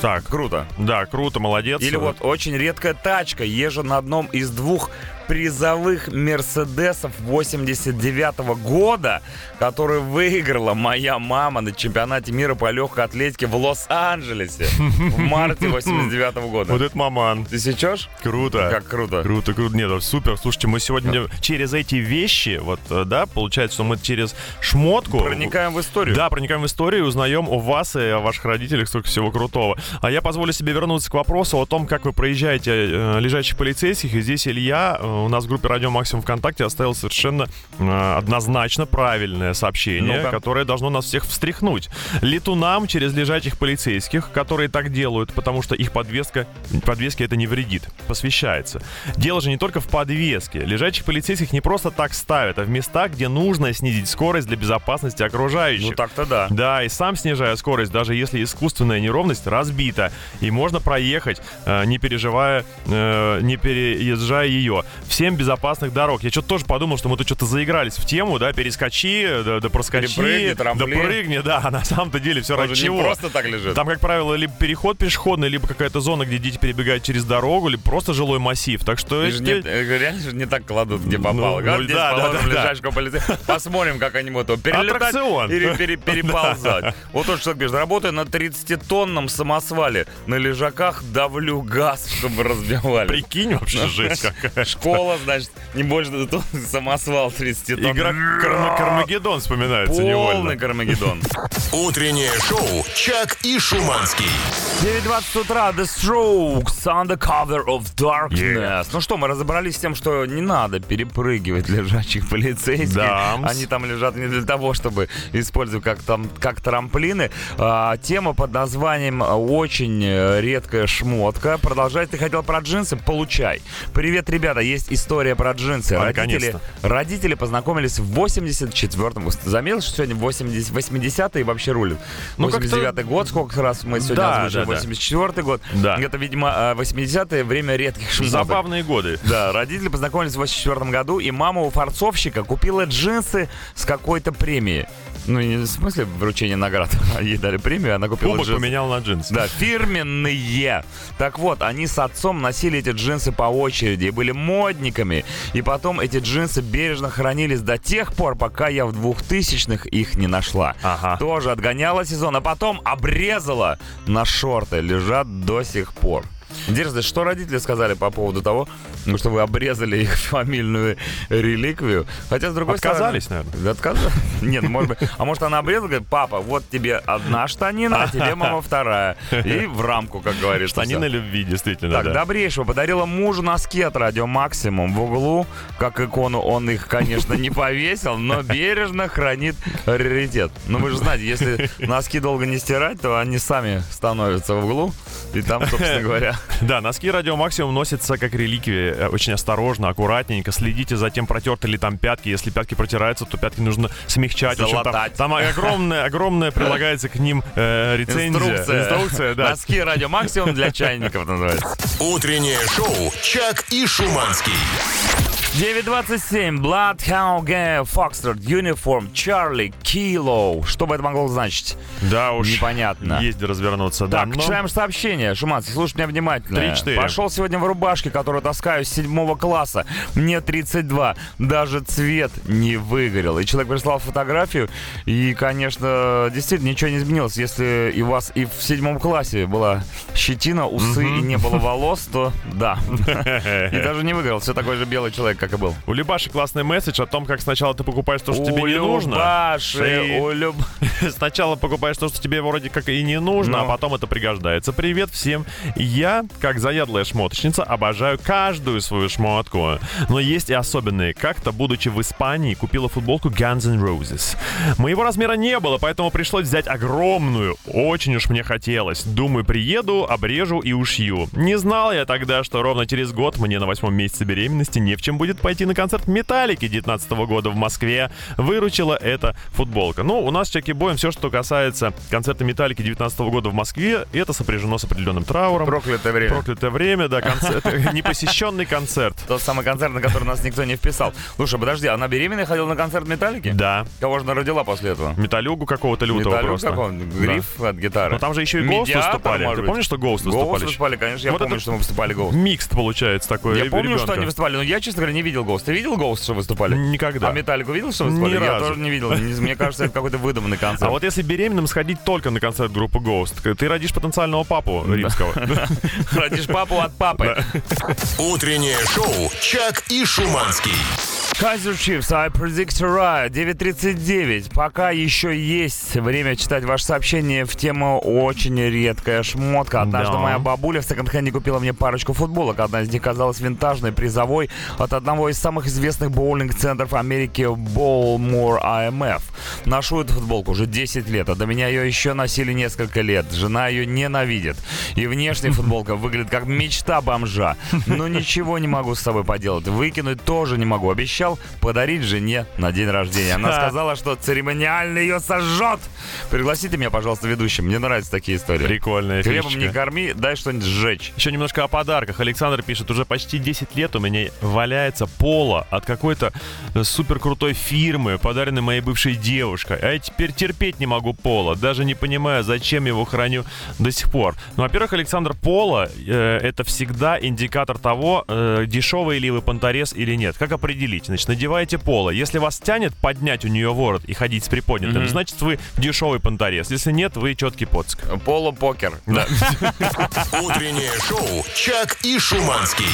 Так, Круто. да, круто, молодец. Или вот очень редкая тачка, езжу на одном из двух призовых Мерседесов 89 года, который выиграла моя мама на чемпионате мира по легкой атлетике в Лос-Анджелесе в марте 89 года. Вот это маман. Ты сечешь? Круто. Как круто. Круто, круто. Нет, супер. Слушайте, мы сегодня через эти вещи, вот, э, да, получается, что мы через шмотку... Проникаем в историю. Да, проникаем в историю и узнаем о вас и о ваших родителях столько всего крутого. А я позволю себе вернуться к вопросу о том, как вы проезжаете э, лежачих полицейских. И здесь Илья э, у нас в группе Радио Максимум ВКонтакте оставил совершенно э, однозначно правильное сообщение, Ну-ка. которое должно нас всех встряхнуть. Летунам через лежачих полицейских, которые так делают, потому что их подвеска, подвеске это не вредит, посвящается. Дело же не только в подвеске. Лежачих полицейских не просто так ставят, а в местах, где нужно снизить скорость для безопасности окружающих. Ну так-то да. Да, и сам снижая скорость, даже если искусственная неровность разбита, и можно проехать, э, не переживая, э, не переезжая ее. Всем безопасных дорог. Я что-то тоже подумал, что мы тут что-то заигрались в тему, да, перескочи, да, да проскочи, да прыгни, да, а на самом-то деле все ради чего. просто так лежит. Там, как правило, либо переход пешеходный, либо какая-то зона, где дети перебегают через дорогу, либо просто жилой массив. Так что же не- эти- э, реально же не так кладут, где попало. Ну, Говорят, ну, здесь да, да, да, лежачку полицейского. Посмотрим, как они будут перелетать или пере- переползать. Вот тот человек пишет, работаю на 30-тонном самосвале. На лежаках давлю газ, чтобы разбивали. Прикинь, вообще жесть какая. Школа, значит, не больше тонн, самосвал 30 тонн. Игра Карма- Кармагеддон вспоминается невольно. Полный Кармагеддон. Утреннее шоу «Чак и Шуманский». 9.20 утра, The Strokes, Under Cover of Darkness. Ну что, мы разобрались с тем, что не надо перепрыгивать лежачих полицейских. Да. Они там лежат не для того, чтобы использовать как, там, как трамплины. А, тема под названием «Очень редкая шмотка». Продолжать ты хотел про джинсы? Получай. Привет, ребята, есть история про джинсы. А, Родители, родители познакомились в 84-м. Заметил, что сегодня 80, 80-е вообще рулят? Ну, как-то- 89-й год, сколько раз мы сегодня Да, озвучили? да, да. 84 год. Да. Это, видимо, э, 80-е, время редких шмоток. Забавные годы. Да, родители познакомились в 84 году, и мама у фарцовщика купила джинсы с какой-то премией. Ну, не в смысле вручения наград. Ей дали премию, она купила Кубок джинсы. поменял на джинсы. Да, фирменные. Так вот, они с отцом носили эти джинсы по очереди и были модниками. И потом эти джинсы бережно хранились до тех пор, пока я в 2000-х их не нашла. Ага. Тоже отгоняла сезон, а потом обрезала на шорты. Лежат до сих пор. Интересно, что родители сказали по поводу того, ну, что вы обрезали их фамильную реликвию? Хотя, с другой Отказались, стороны... наверное. Да, отказались? Нет, ну, может быть. А может, она обрезала, говорит, папа, вот тебе одна штанина, а тебе, мама, вторая. И в рамку, как говорится. Штанина любви, действительно, Так, да. добрейшего подарила мужу носки от Радио Максимум в углу. Как икону он их, конечно, не повесил, но бережно хранит раритет. Ну, вы же знаете, если носки долго не стирать, то они сами становятся в углу. И там, собственно говоря, Да, носки Радио Максимум носятся как реликвии. Э, Очень осторожно, аккуратненько. Следите за тем, протерты ли там пятки. Если пятки протираются, то пятки нужно смягчать. Общем, там, Залатать. там огромное, огромное прилагается к ним э, рецензия. Инструкция. Инструкция, да. Носки радио максимум для чайников называется. Утреннее шоу «Чак и Шуманский». 9.27. Bloodhound Gang Foxtrot Uniform Charlie Kilo. Что бы это могло значить? Да уж. Непонятно. Есть развернуться, да. Так, но- читаем сообщение. Шуманский, слушай меня внимательно. Три-четыре. Пошел сегодня в рубашке, которую таскаю с седьмого класса. Мне 32. Даже цвет не выгорел. И человек прислал фотографию. И, конечно, действительно ничего не изменилось. Если и у вас и в седьмом классе была щетина, усы и не было волос, то да. И даже не выгорел. Все такой же белый человек, как и был. У Любаши классный месседж о том, как сначала ты покупаешь то, что У тебе не нужно. Любаши, у Люб- Сначала покупаешь то, что тебе вроде как и не нужно, Ну. а потом это пригождается. Привет всем. Я, как заядлая шмоточница, обожаю каждую свою шмотку. Но есть и особенные. Как-то, будучи в Испании, купила футболку Guns N' Roses. Моего размера не было, поэтому пришлось взять огромную. Очень уж мне хотелось. Думаю, приеду, обрежу и ушью. Не знал я тогда, что ровно через год мне на восьмом месяце беременности не в чем будет пойти на концерт Металлики 19 года в Москве. Выручила эта футболка. Ну, у нас в Чаки Боем все, что касается концерта Металлики 19 года в Москве, это сопряжено с определенным трауром. Проклятое время. Проклятое время, да, концерт, непосещенный концерт. Тот самый концерт, на который нас никто не вписал. Слушай, подожди, она беременная ходила на концерт Металлики? Да. Кого же она родила после этого? Металюгу какого-то лютого Металлюк просто. какой? Да. Гриф от гитары. Но там же еще и Медиатор, выступали. Ты помнишь, что Ghost выступали? Еще? выступали, конечно. Я Вот помню, что мы выступали Ghost. Микст получается такой. Я помню, ребенка. что они выступали, но я, честно говоря, не видел Ghost. Ты видел Ghost, что выступали? Никогда. А Металлику видел, что выступали? Ни я разу. тоже не видел. Не- Мне кажется, это какой-то выдуманный концерт. А вот если беременным сходить только на концерт группы Ghost, ты родишь потенциального папу римского. Родишь папу от папы. Утреннее шоу «Чак и Шуманский». Kaiser Chiefs, I predict right. 9.39. Пока еще есть время читать ваше сообщение в тему «Очень редкая шмотка». Однажды Да. моя бабуля в секонд-хенде купила мне парочку футболок. Одна из них казалась винтажной, призовой от одного из самых известных боулинг-центров Америки Bowlmore IMF. Ношу эту футболку уже 10 лет, а до меня ее еще носили несколько лет. Жена ее ненавидит. И внешняя футболка выглядит как мечта бомжа. Но ничего не могу с собой поделать. Выкинуть тоже не могу. Обещал подарить жене на день рождения. Она сказала, что церемониально ее сожжет. Пригласите меня, пожалуйста, ведущим. Мне нравятся такие истории. Прикольная Хлебом фишечка. не корми, дай что-нибудь сжечь. Еще немножко о подарках. Александр пишет, уже почти 10 лет у меня валяется поло от какой-то супер крутой фирмы, подаренной моей бывшей девушкой. А я теперь терпеть не могу поло, даже не понимаю, зачем его храню до сих пор. Ну, во-первых, Александр, поло э, это всегда индикатор того, э, дешевый ли вы понторез или нет. Как определить? Значит, надеваете поло. Если вас тянет поднять у нее ворот и ходить с приподнятым, значит, вы дешевый понторез. Если нет, вы четкий поцк. Полупокер. Да. Утреннее шоу «Чак и Шуманский».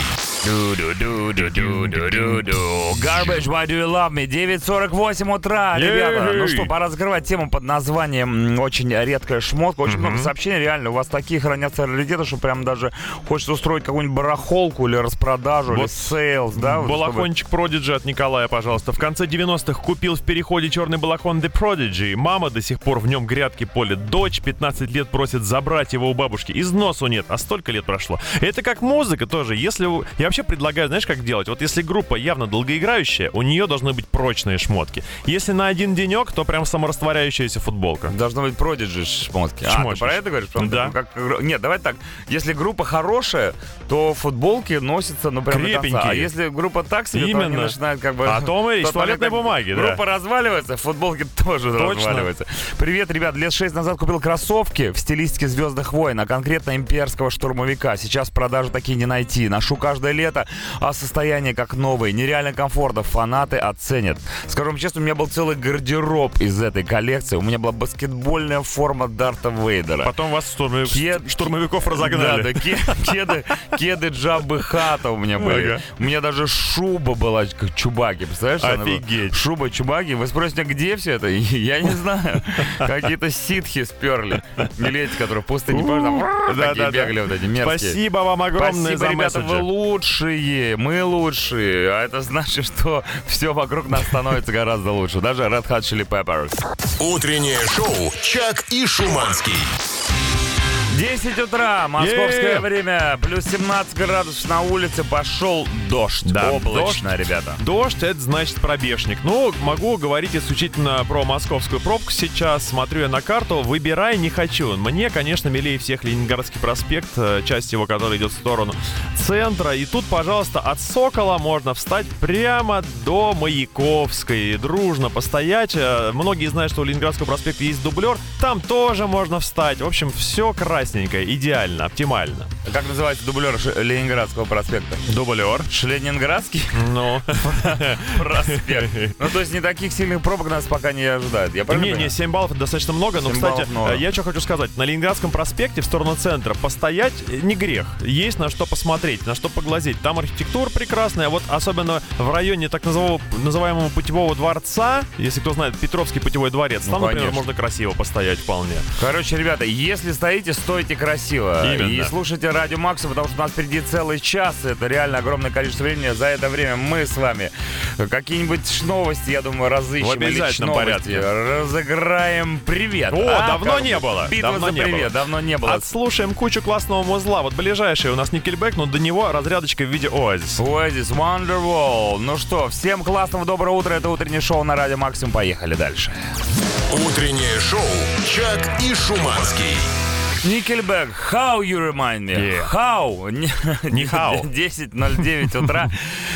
Garbage, why do you love me? 9.48 утра, ребята. Ну что, пора закрывать тему под названием «Очень редкая шмотка». Очень много сообщений, реально. У вас такие хранятся раритеты, что прям даже хочется устроить какую-нибудь барахолку или распродажу, или sales, да? Балахончик Prodigy от Николая, пожалуйста. В конце 90-х купил в переходе черный балахон The Prodigy. Мама до сих пор в нем грядки полит. Дочь 15 лет просит забрать его у бабушки. Износу нет, а столько лет прошло. Это как музыка тоже. Если Я вообще предлагаю, знаешь, как делать? Вот если группа явно долгоиграющая, у нее должны быть прочные шмотки. Если на один денек, то прям саморастворяющаяся футболка. Должно быть продиджи шмотки. А, ты Шмотки. про это говоришь? Прям Да. как- нет, давай так. Если группа хорошая, то футболки носятся, ну, прям до конца. А Крепенькие. если группа так себе, то они Именно. начинают как бы... А то мы из то туалетной бумаги, да. Группа разваливается, футболки тоже Точно. разваливаются. Привет, ребят. Лет шесть назад купил кроссовки в стилистике «Звездных войн», а конкретно имперского штурмовика. Сейчас в продаже такие не найти. Ношу каждое лето, а состояние как новые. Нереально комфортно. Фанаты оценят. Скажу вам честно, у меня был целый гардероб из этой коллекции. У меня была баскетбольная форма Дарта Вейдера. Потом вас штурмовик- Кед- штурмовиков разогнали. Да, да, ке- кеды, кеды Джаббы Хата у меня были. Ага. У меня даже шуба была, как Чубаки, представляешь? Офигеть. Шуба Чубаки. Вы спросите, где все это? Я не знаю. Какие-то ситхи сперли. Или эти, которые там Да, такие бегали вот эти мерзкие. Спасибо вам огромное за ребята, вы лучшие, мы лучшие. А это значит, что все вокруг нас становится гораздо лучше. Даже Red Hot Chili Peppers. Утреннее шоу «Чак и Шуманский». 10 утра, московское Е. время, плюс 17 градусов на улице, пошел дождь. Да, Облачно, дождь. ребята. Дождь, это значит пробежник. Ну, могу говорить исключительно про московскую пробку сейчас. Смотрю я на карту, выбирай не хочу. Мне, конечно, милее всех Ленинградский проспект, э, часть его, которая идет в сторону центра. И тут, пожалуйста, от Сокола можно встать прямо до Маяковской. Дружно постоять. Э, Многие знают, что у Ленинградского проспекта есть дублер. Там тоже можно встать. В общем, все красненькое, идеально, оптимально. Как называется дублер Ш- Ленинградского проспекта? Дублер. Шленинградский Ну, проспект. Ну, то есть не таких сильных пробок нас пока не ожидает. Я правильно Не, не, понимаю? 7 баллов это достаточно много, но, 7 кстати, баллов много. э, я что хочу сказать. На Ленинградском проспекте в сторону центра постоять э, не грех. Есть на что посмотреть, на что поглазеть. Там архитектура прекрасная, вот особенно в районе так называемого, называемого путевого дворца, если кто знает, Петровский путевой дворец, Ну, там, например, конечно. можно красиво постоять вполне. Короче, ребята, если стоите, стойте красиво. Именно. И слушайте Радио Макса, потому что у нас впереди целый час. Это реально огромное количество времени. За это время мы с вами какие-нибудь новости, я думаю, разыщем. В обязательном порядке. Разыграем привет. О, А, давно как- не было. Битва Давно за не привет. было. Давно не было. Отслушаем кучу классного музла. Вот ближайший у нас Никельбек, но до него разрядочка в виде Оазис. Oasis Wonderwall. Ну что, всем классного доброго утра. Это утреннее шоу на Радио Максим. Поехали дальше. Утреннее шоу «Чак и Шуманский». Никельбек, how you remind me? Yeah. How? Не how. 10.09 утра.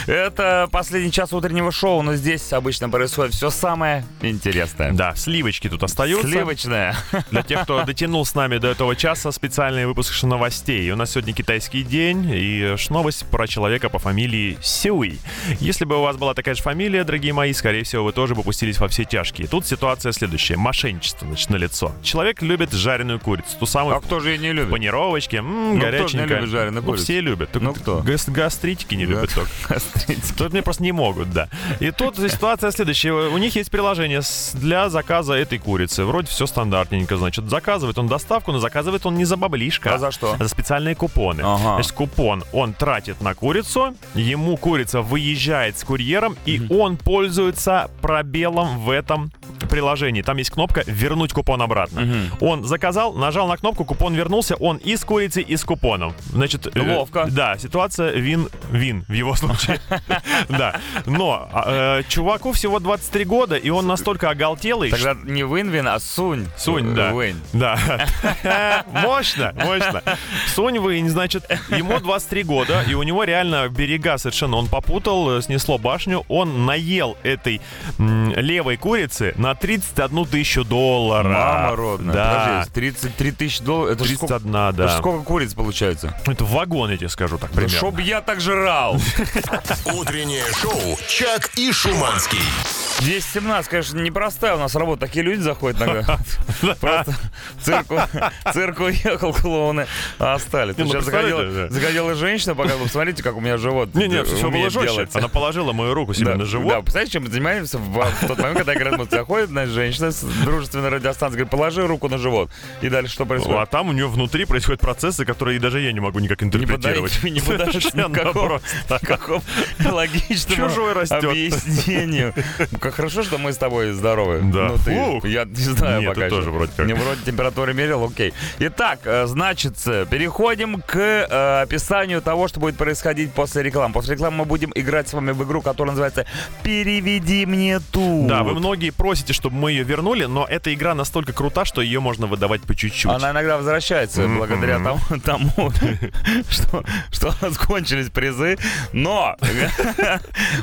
Это последний час утреннего шоу, но здесь обычно происходит все самое интересное. Да, сливочки тут остаются. Сливочное. Для тех, кто дотянул с нами до этого часа, специальный выпуск новостей. У нас сегодня китайский день и новость про человека по фамилии Сюй. Если бы у вас была такая же фамилия, дорогие мои, скорее всего, вы тоже бы пустились во все тяжкие. Тут ситуация следующая. Мошенничество, значит, на лицо. Человек любит жареную курицу, ту самую А кто же ее не любит? панировочке, м, Ну, кто же не любит жареную Ну, все любят. Ну, Только кто? гас- гастритики не любят только. Гастрит. Тут мне просто не могут, да. И тут ситуация следующая. У них есть приложение для заказа этой курицы. Вроде все стандартненько, значит. Заказывает он доставку, но заказывает он не за баблишко. А за что? За специальные купоны. Ага. Значит, купон он тратит на курицу, ему курица выезжает с курьером, и он пользуется пробелом в этом приложении. Там есть кнопка «Вернуть купон обратно». Он заказал, нажал на кнопку, купон вернулся, он и с курицей, и с купоном. Значит, э, Ловко. да, ситуация вин-вин в его случае. Да. Но а, э, чуваку всего 23 года, и он настолько оголтелый, Тогда не Винвин, а Сунь. Сунь, да. Да. Мощно, мощно. Сунь Вынь, значит, ему 23 года, и у него реально берега совершенно. Он попутал, э, снесло башню, он наел этой левой курицы на 31 тысячу долларов. Мама родная. Да. Подожди, 33 тысячи долларов. Это ж сколько, 31, это да. сколько куриц получается? Это вагон, я тебе скажу так примерно. Чтоб я так жрал. Утреннее шоу «Чак и Шуманский». 10-17, конечно, непростая у нас работа. Такие люди заходят иногда. Просто цирк уехал, клоуны остались. Ну, сейчас заходила, да. женщина, показывала, посмотрите, как у меня живот Не, не, все было жестче. Она положила мою руку себе Да, на Да, живот. представляете, чем мы занимаемся в, тот момент, когда играет. Заходит, значит, женщина с дружественной радиостанции, говорит, положи руку на живот. И дальше что А там у нее внутри происходят процессы, которые даже я не могу никак интерпретировать. не никакому, просто. никакому логичному Чужой растет. объяснению. Как хорошо, что мы с тобой здоровы. Да. Ну, ты, я не знаю Нет, пока ты тоже вроде как. Не вроде температуры мерил, окей. Итак, э, значит, э, переходим к э, описанию того, что будет происходить после рекламы. После рекламы мы будем играть с вами в игру, которая называется «Переведи мне тут». Да, вы многие просите, чтобы мы ее вернули, но эта игра настолько крута, что ее можно выдавать по чуть-чуть. Она иногда возвращается благодаря тому, тому что, что у нас кончились призы. Но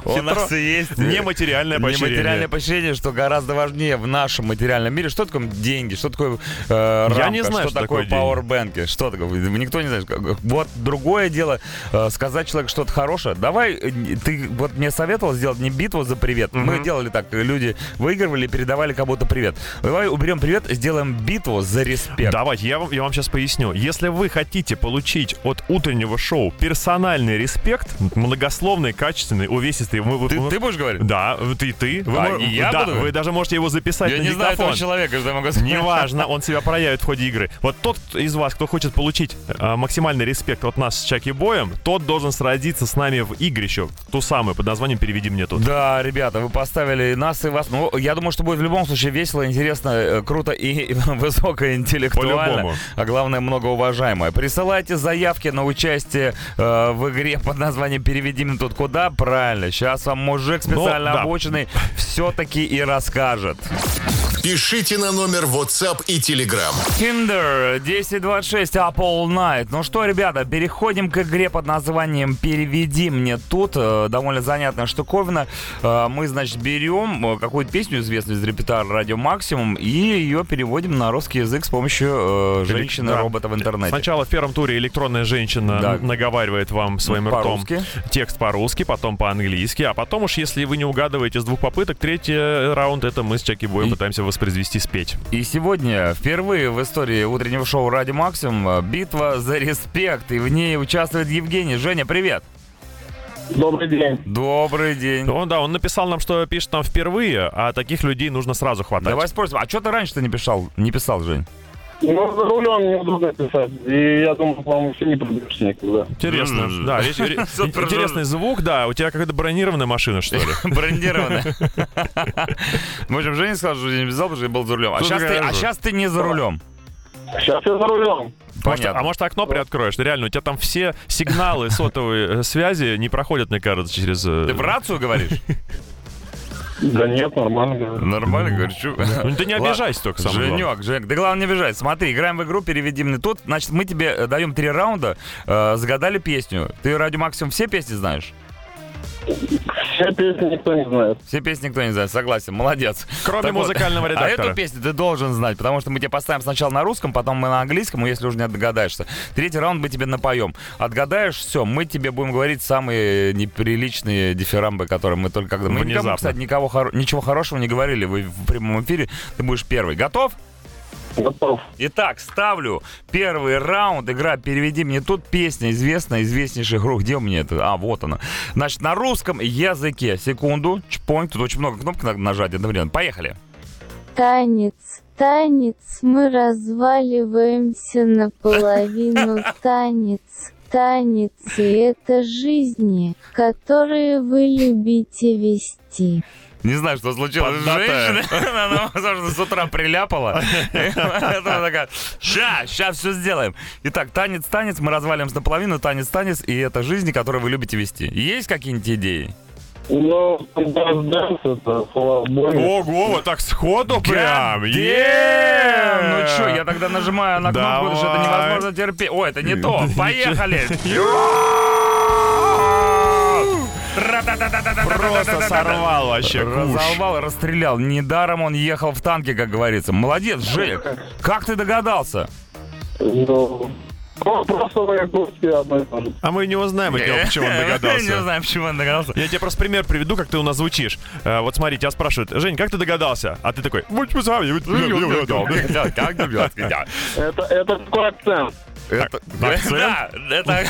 у нас есть Нематериальное поощрение. нематериальное поощрение, что гораздо важнее в нашем материальном мире. Что такое деньги? Что такое э, Я рамка? не знаю, что, такое пауэрбэнки? Что такое? Никто не знает. Вот другое дело э, сказать человеку что-то хорошее. Давай, э, ты вот мне советовал сделать не битву за привет. Мы делали так, люди выигрывали, передавали кому-то привет. Давай уберем привет, сделаем битву за респект. Давайте, я вам, я вам сейчас поясню. Если вы хотите получить от утреннего шоу персональный респект, многословный, качественный, увесистый... мы- вы- Ты, вы- ты будешь говорить? Да, ты, ты. Вы, А, не я да, буду? вы даже можете его записать Я на не знаю этого диктофон. человека, что я могу сказать. Неважно, он себя проявит в ходе игры. Вот тот из вас, кто хочет получить э, максимальный респект от нас с Чаки Боем, тот должен сразиться с нами в игрище, ту самую, под названием «Переведи мне тут». Да, ребята, вы поставили нас и вас. Ну, я думаю, что будет в любом случае весело, интересно, э, круто и высокоинтеллектуально. По-любому. А главное, многоуважаемое. Присылайте заявки на участие э, в игре под названием «Переведи мне тут куда». Правильно. Сейчас вам мужик специально Ну, да. обученный все-таки и расскажет. Пишите на номер WhatsApp и Telegram. Kinder 1026 Apple Night. Ну что, ребята, переходим к игре под названием «Переведи мне тут». Э, Довольно занятная штуковина. Э, Мы, значит, берем э, какую-то песню известную из репертуара «Радио Максимум» и ее переводим на русский язык с помощью э, женщины-робота в интернете. Сначала в первом туре электронная женщина Да. наговаривает вам своим ртом По-русски. текст по-русски, потом по-английски, а потом уж, если вы не угадываете с двух попыток, третий раунд это мы с Чаки Боем И- пытаемся воспроизвести, спеть. И сегодня впервые в истории утреннего шоу «Радио Максимум» э, битва за респект. И в ней участвует Евгений. Женя, привет. Добрый день. Добрый день. Он, да, он написал нам, что пишет нам впервые, а таких людей нужно сразу хватать. Давай спросим, а что ты раньше-то не писал, не писал, Жень? Ну, за рулем неудобно писать. И я думаю, по-моему, все не пробьешься никуда. Интересно. М-м-м. Да, Супер интересный звук, да. У тебя какая-то бронированная машина, что ли? Брендированная. В общем, Женя сказал, что не писал, потому что я был за рулем. А сейчас ты, а ты не за рулем. Сейчас я за рулем. Может, Понятно. а может окно приоткроешь? Реально, у тебя там все сигналы сотовой э, связи не проходят, мне кажется, через... э, Ты в рацию говоришь? Да нет, нормально. говорю. Нормально, говорю, чё? Ну ты не Ладно. обижайся только, главное. Женек, Женек, да главное не обижай. Смотри, играем в игру, переведи мне тут. Значит, мы тебе э, даем три раунда, э, загадали песню. Ты радио максимум все песни знаешь? Все песни никто не знает. Все песни никто не знает, согласен, молодец. Кроме Так вот, музыкального А редактора. эту песню ты должен знать, потому что мы тебе поставим сначала на русском, потом мы на английском, и если уже не догадаешься. Третий раунд мы тебе напоем. Отгадаешь, все, мы тебе будем говорить самые неприличные дифирамбы, которые мы только когда... Мы никому, Внезапно. кстати, никого хоро- ничего хорошего не говорили вы в прямом эфире. Ты будешь первый. Готов? Готов. Итак, ставлю первый раунд. Игра «Переведи мне тут» песня известная, известнейшая игру. Где у меня это? А, вот она. Значит, на русском языке. Секунду. Чпонь. Тут очень много кнопок надо нажать одновременно. Поехали. Танец, танец, мы разваливаемся наполовину. Танец, танец, и это жизни, которые вы любите вести. Не знаю, что случилось с женщиной. Она, возможно, с утра приляпала. Поэтому такая, ща, ща все сделаем. Итак, танец, танец, мы развалимся наполовину, танец, танец, и это жизни, которые вы любите вести. Есть какие-нибудь идеи? Ну, это. Ого, вот так сходу прям. Damn! Ну что, я тогда нажимаю на кнопку, потому что это невозможно терпеть. Ой, это не то. Поехали! Просто сорвал вообще куш. Разорвал, расстрелял. Недаром он ехал в танке, как говорится. Молодец, Женя. Как ты догадался? Ну, ну, просто. А мы не узнаем от него, почему он Не догадался. знаю, почему он догадался. Я тебе просто пример приведу, как ты у нас звучишь. Э, Вот смотри, тебя спрашивают, Жень, как ты догадался? А ты такой. Это, это такой акцент. Это, да, это,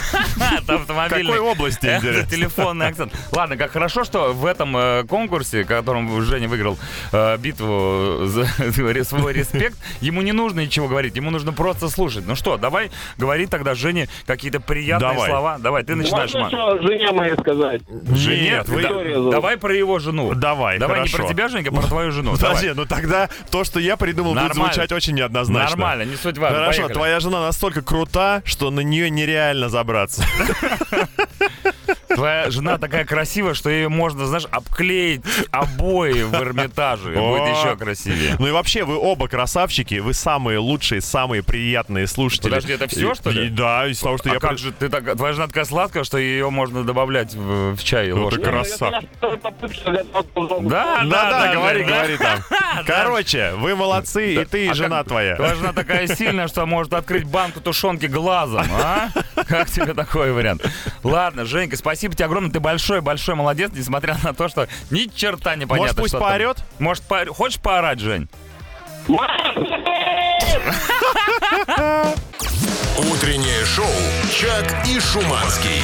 это автомобильный. Какой области, Это телефонный акцент. Ладно, как хорошо, что в этом э, конкурсе, в котором Женя выиграл э, битву за свой респект, ему не нужно ничего говорить, ему нужно просто слушать. Ну что, давай говори тогда Жене какие-то приятные Давай. слова. Давай, ты начинаешь, Можно что жене моей сказать? Жене, Нет, вы- да- давай про его жену. Давай, Давай не хорошо. про тебя, Женька, а про твою жену. Подожди, Давай. ну тогда то, что я придумал, будет звучать очень неоднозначно. Нормально, не суть важно. Хорошо, Поехали. твоя жена настолько крута, что на нее нереально забраться. Твоя жена такая красивая, что ее можно, знаешь, обклеить обои в Эрмитаже. и Будет еще красивее. Ну и вообще, вы оба красавчики, вы самые лучшие, самые приятные слушатели. Подожди, это всё, И- что ли? и да, из того, что а я... как же ты так, твоя жена такая сладкая, что ее можно добавлять в, в чай Ну, ложкой. так краса. Если я второй попытке, я должен- Да, Да, да, говори, да. говори там. Короче, вы молодцы, и ты, и А жена как- твоя. Твоя жена такая сильная, что может открыть банку тушенки глазом, а? Как тебе такой вариант? Ладно, Женька, спасибо тебе огромное. Ты большой-большой молодец, несмотря на то, что ни черта не понятно. Может, пусть там. поорет? Может, поорет? Хочешь поорать, Жень? Утреннее шоу «Чак и Шуманский».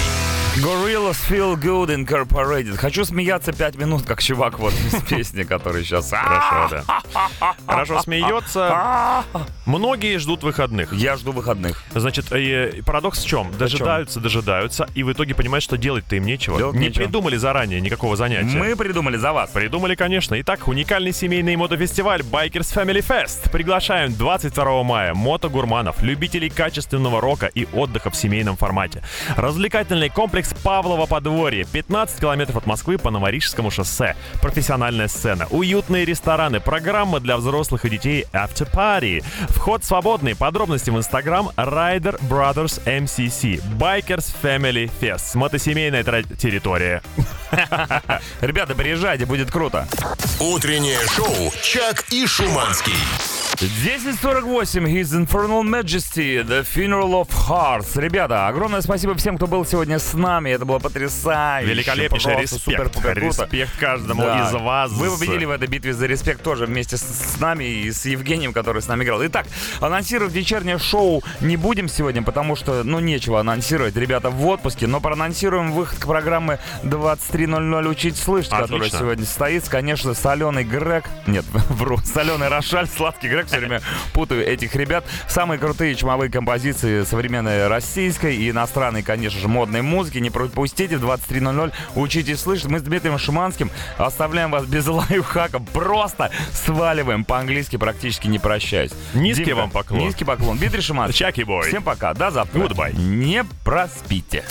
Gorillas Feel Good Incorporated. Хочу смеяться пять минут, как чувак вот из песни, который сейчас... Хорошо, да. Хорошо смеется. Многие ждут выходных. Я жду выходных. Значит, э, парадокс в чем? Дожидаются, дожидаются, и в итоге понимают, что делать-то им нечего. Не придумали заранее никакого занятия. Мы придумали за вас. Придумали, конечно. Итак, уникальный семейный мотофестиваль Bikers Family Fest. Приглашаем 22 мая мотогурманов, любителей качественного рока и отдыха в семейном формате. Развлекательный комплекс Павлова подворье. 15 километров от Москвы по Новорижскому шоссе. Профессиональная сцена, уютные рестораны, программа для взрослых и детей After Party. Вход свободный. Подробности в Инстаграм Rider Brothers MCC. Bikers Family Fest. Мотосемейная территория. Ребята, приезжайте, будет круто. Утреннее шоу «Чак и Шуманский». 10.48, His Infernal Majesty, The Funeral of Hearts. Ребята, огромное спасибо всем, кто был сегодня с нами. Это было потрясающе. Великолепнейший Просто респект. супер-пупер круто. Респект каждому Да. из вас. Вы победили в этой битве за респект тоже вместе с, с нами и с Евгением, который с нами играл. Итак, анонсировать вечернее шоу не будем сегодня, потому что, ну, нечего анонсировать. Ребята в отпуске, но проанонсируем выход к программы 23.00 «Учить слышать», которая Отлично. сегодня состоится. Конечно, соленый Грег, нет, вру, соленый Рошаль, сладкий Грег, все время путаю этих ребят. Самые крутые чумовые композиции современной российской и иностранной, конечно же, модной музыки. Не пропустите, в 23.00 учитесь слышать. Мы с Дмитрием Шиманским оставляем вас без лайфхака. Просто сваливаем по-английски, практически не прощаясь. Низкий Димка, вам поклон. Низкий поклон. Дмитрий Шиманский. Чаки бой. Всем пока. До завтра. Goodbye. Не проспите.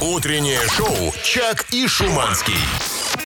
Утреннее шоу «Чак и Шуманский».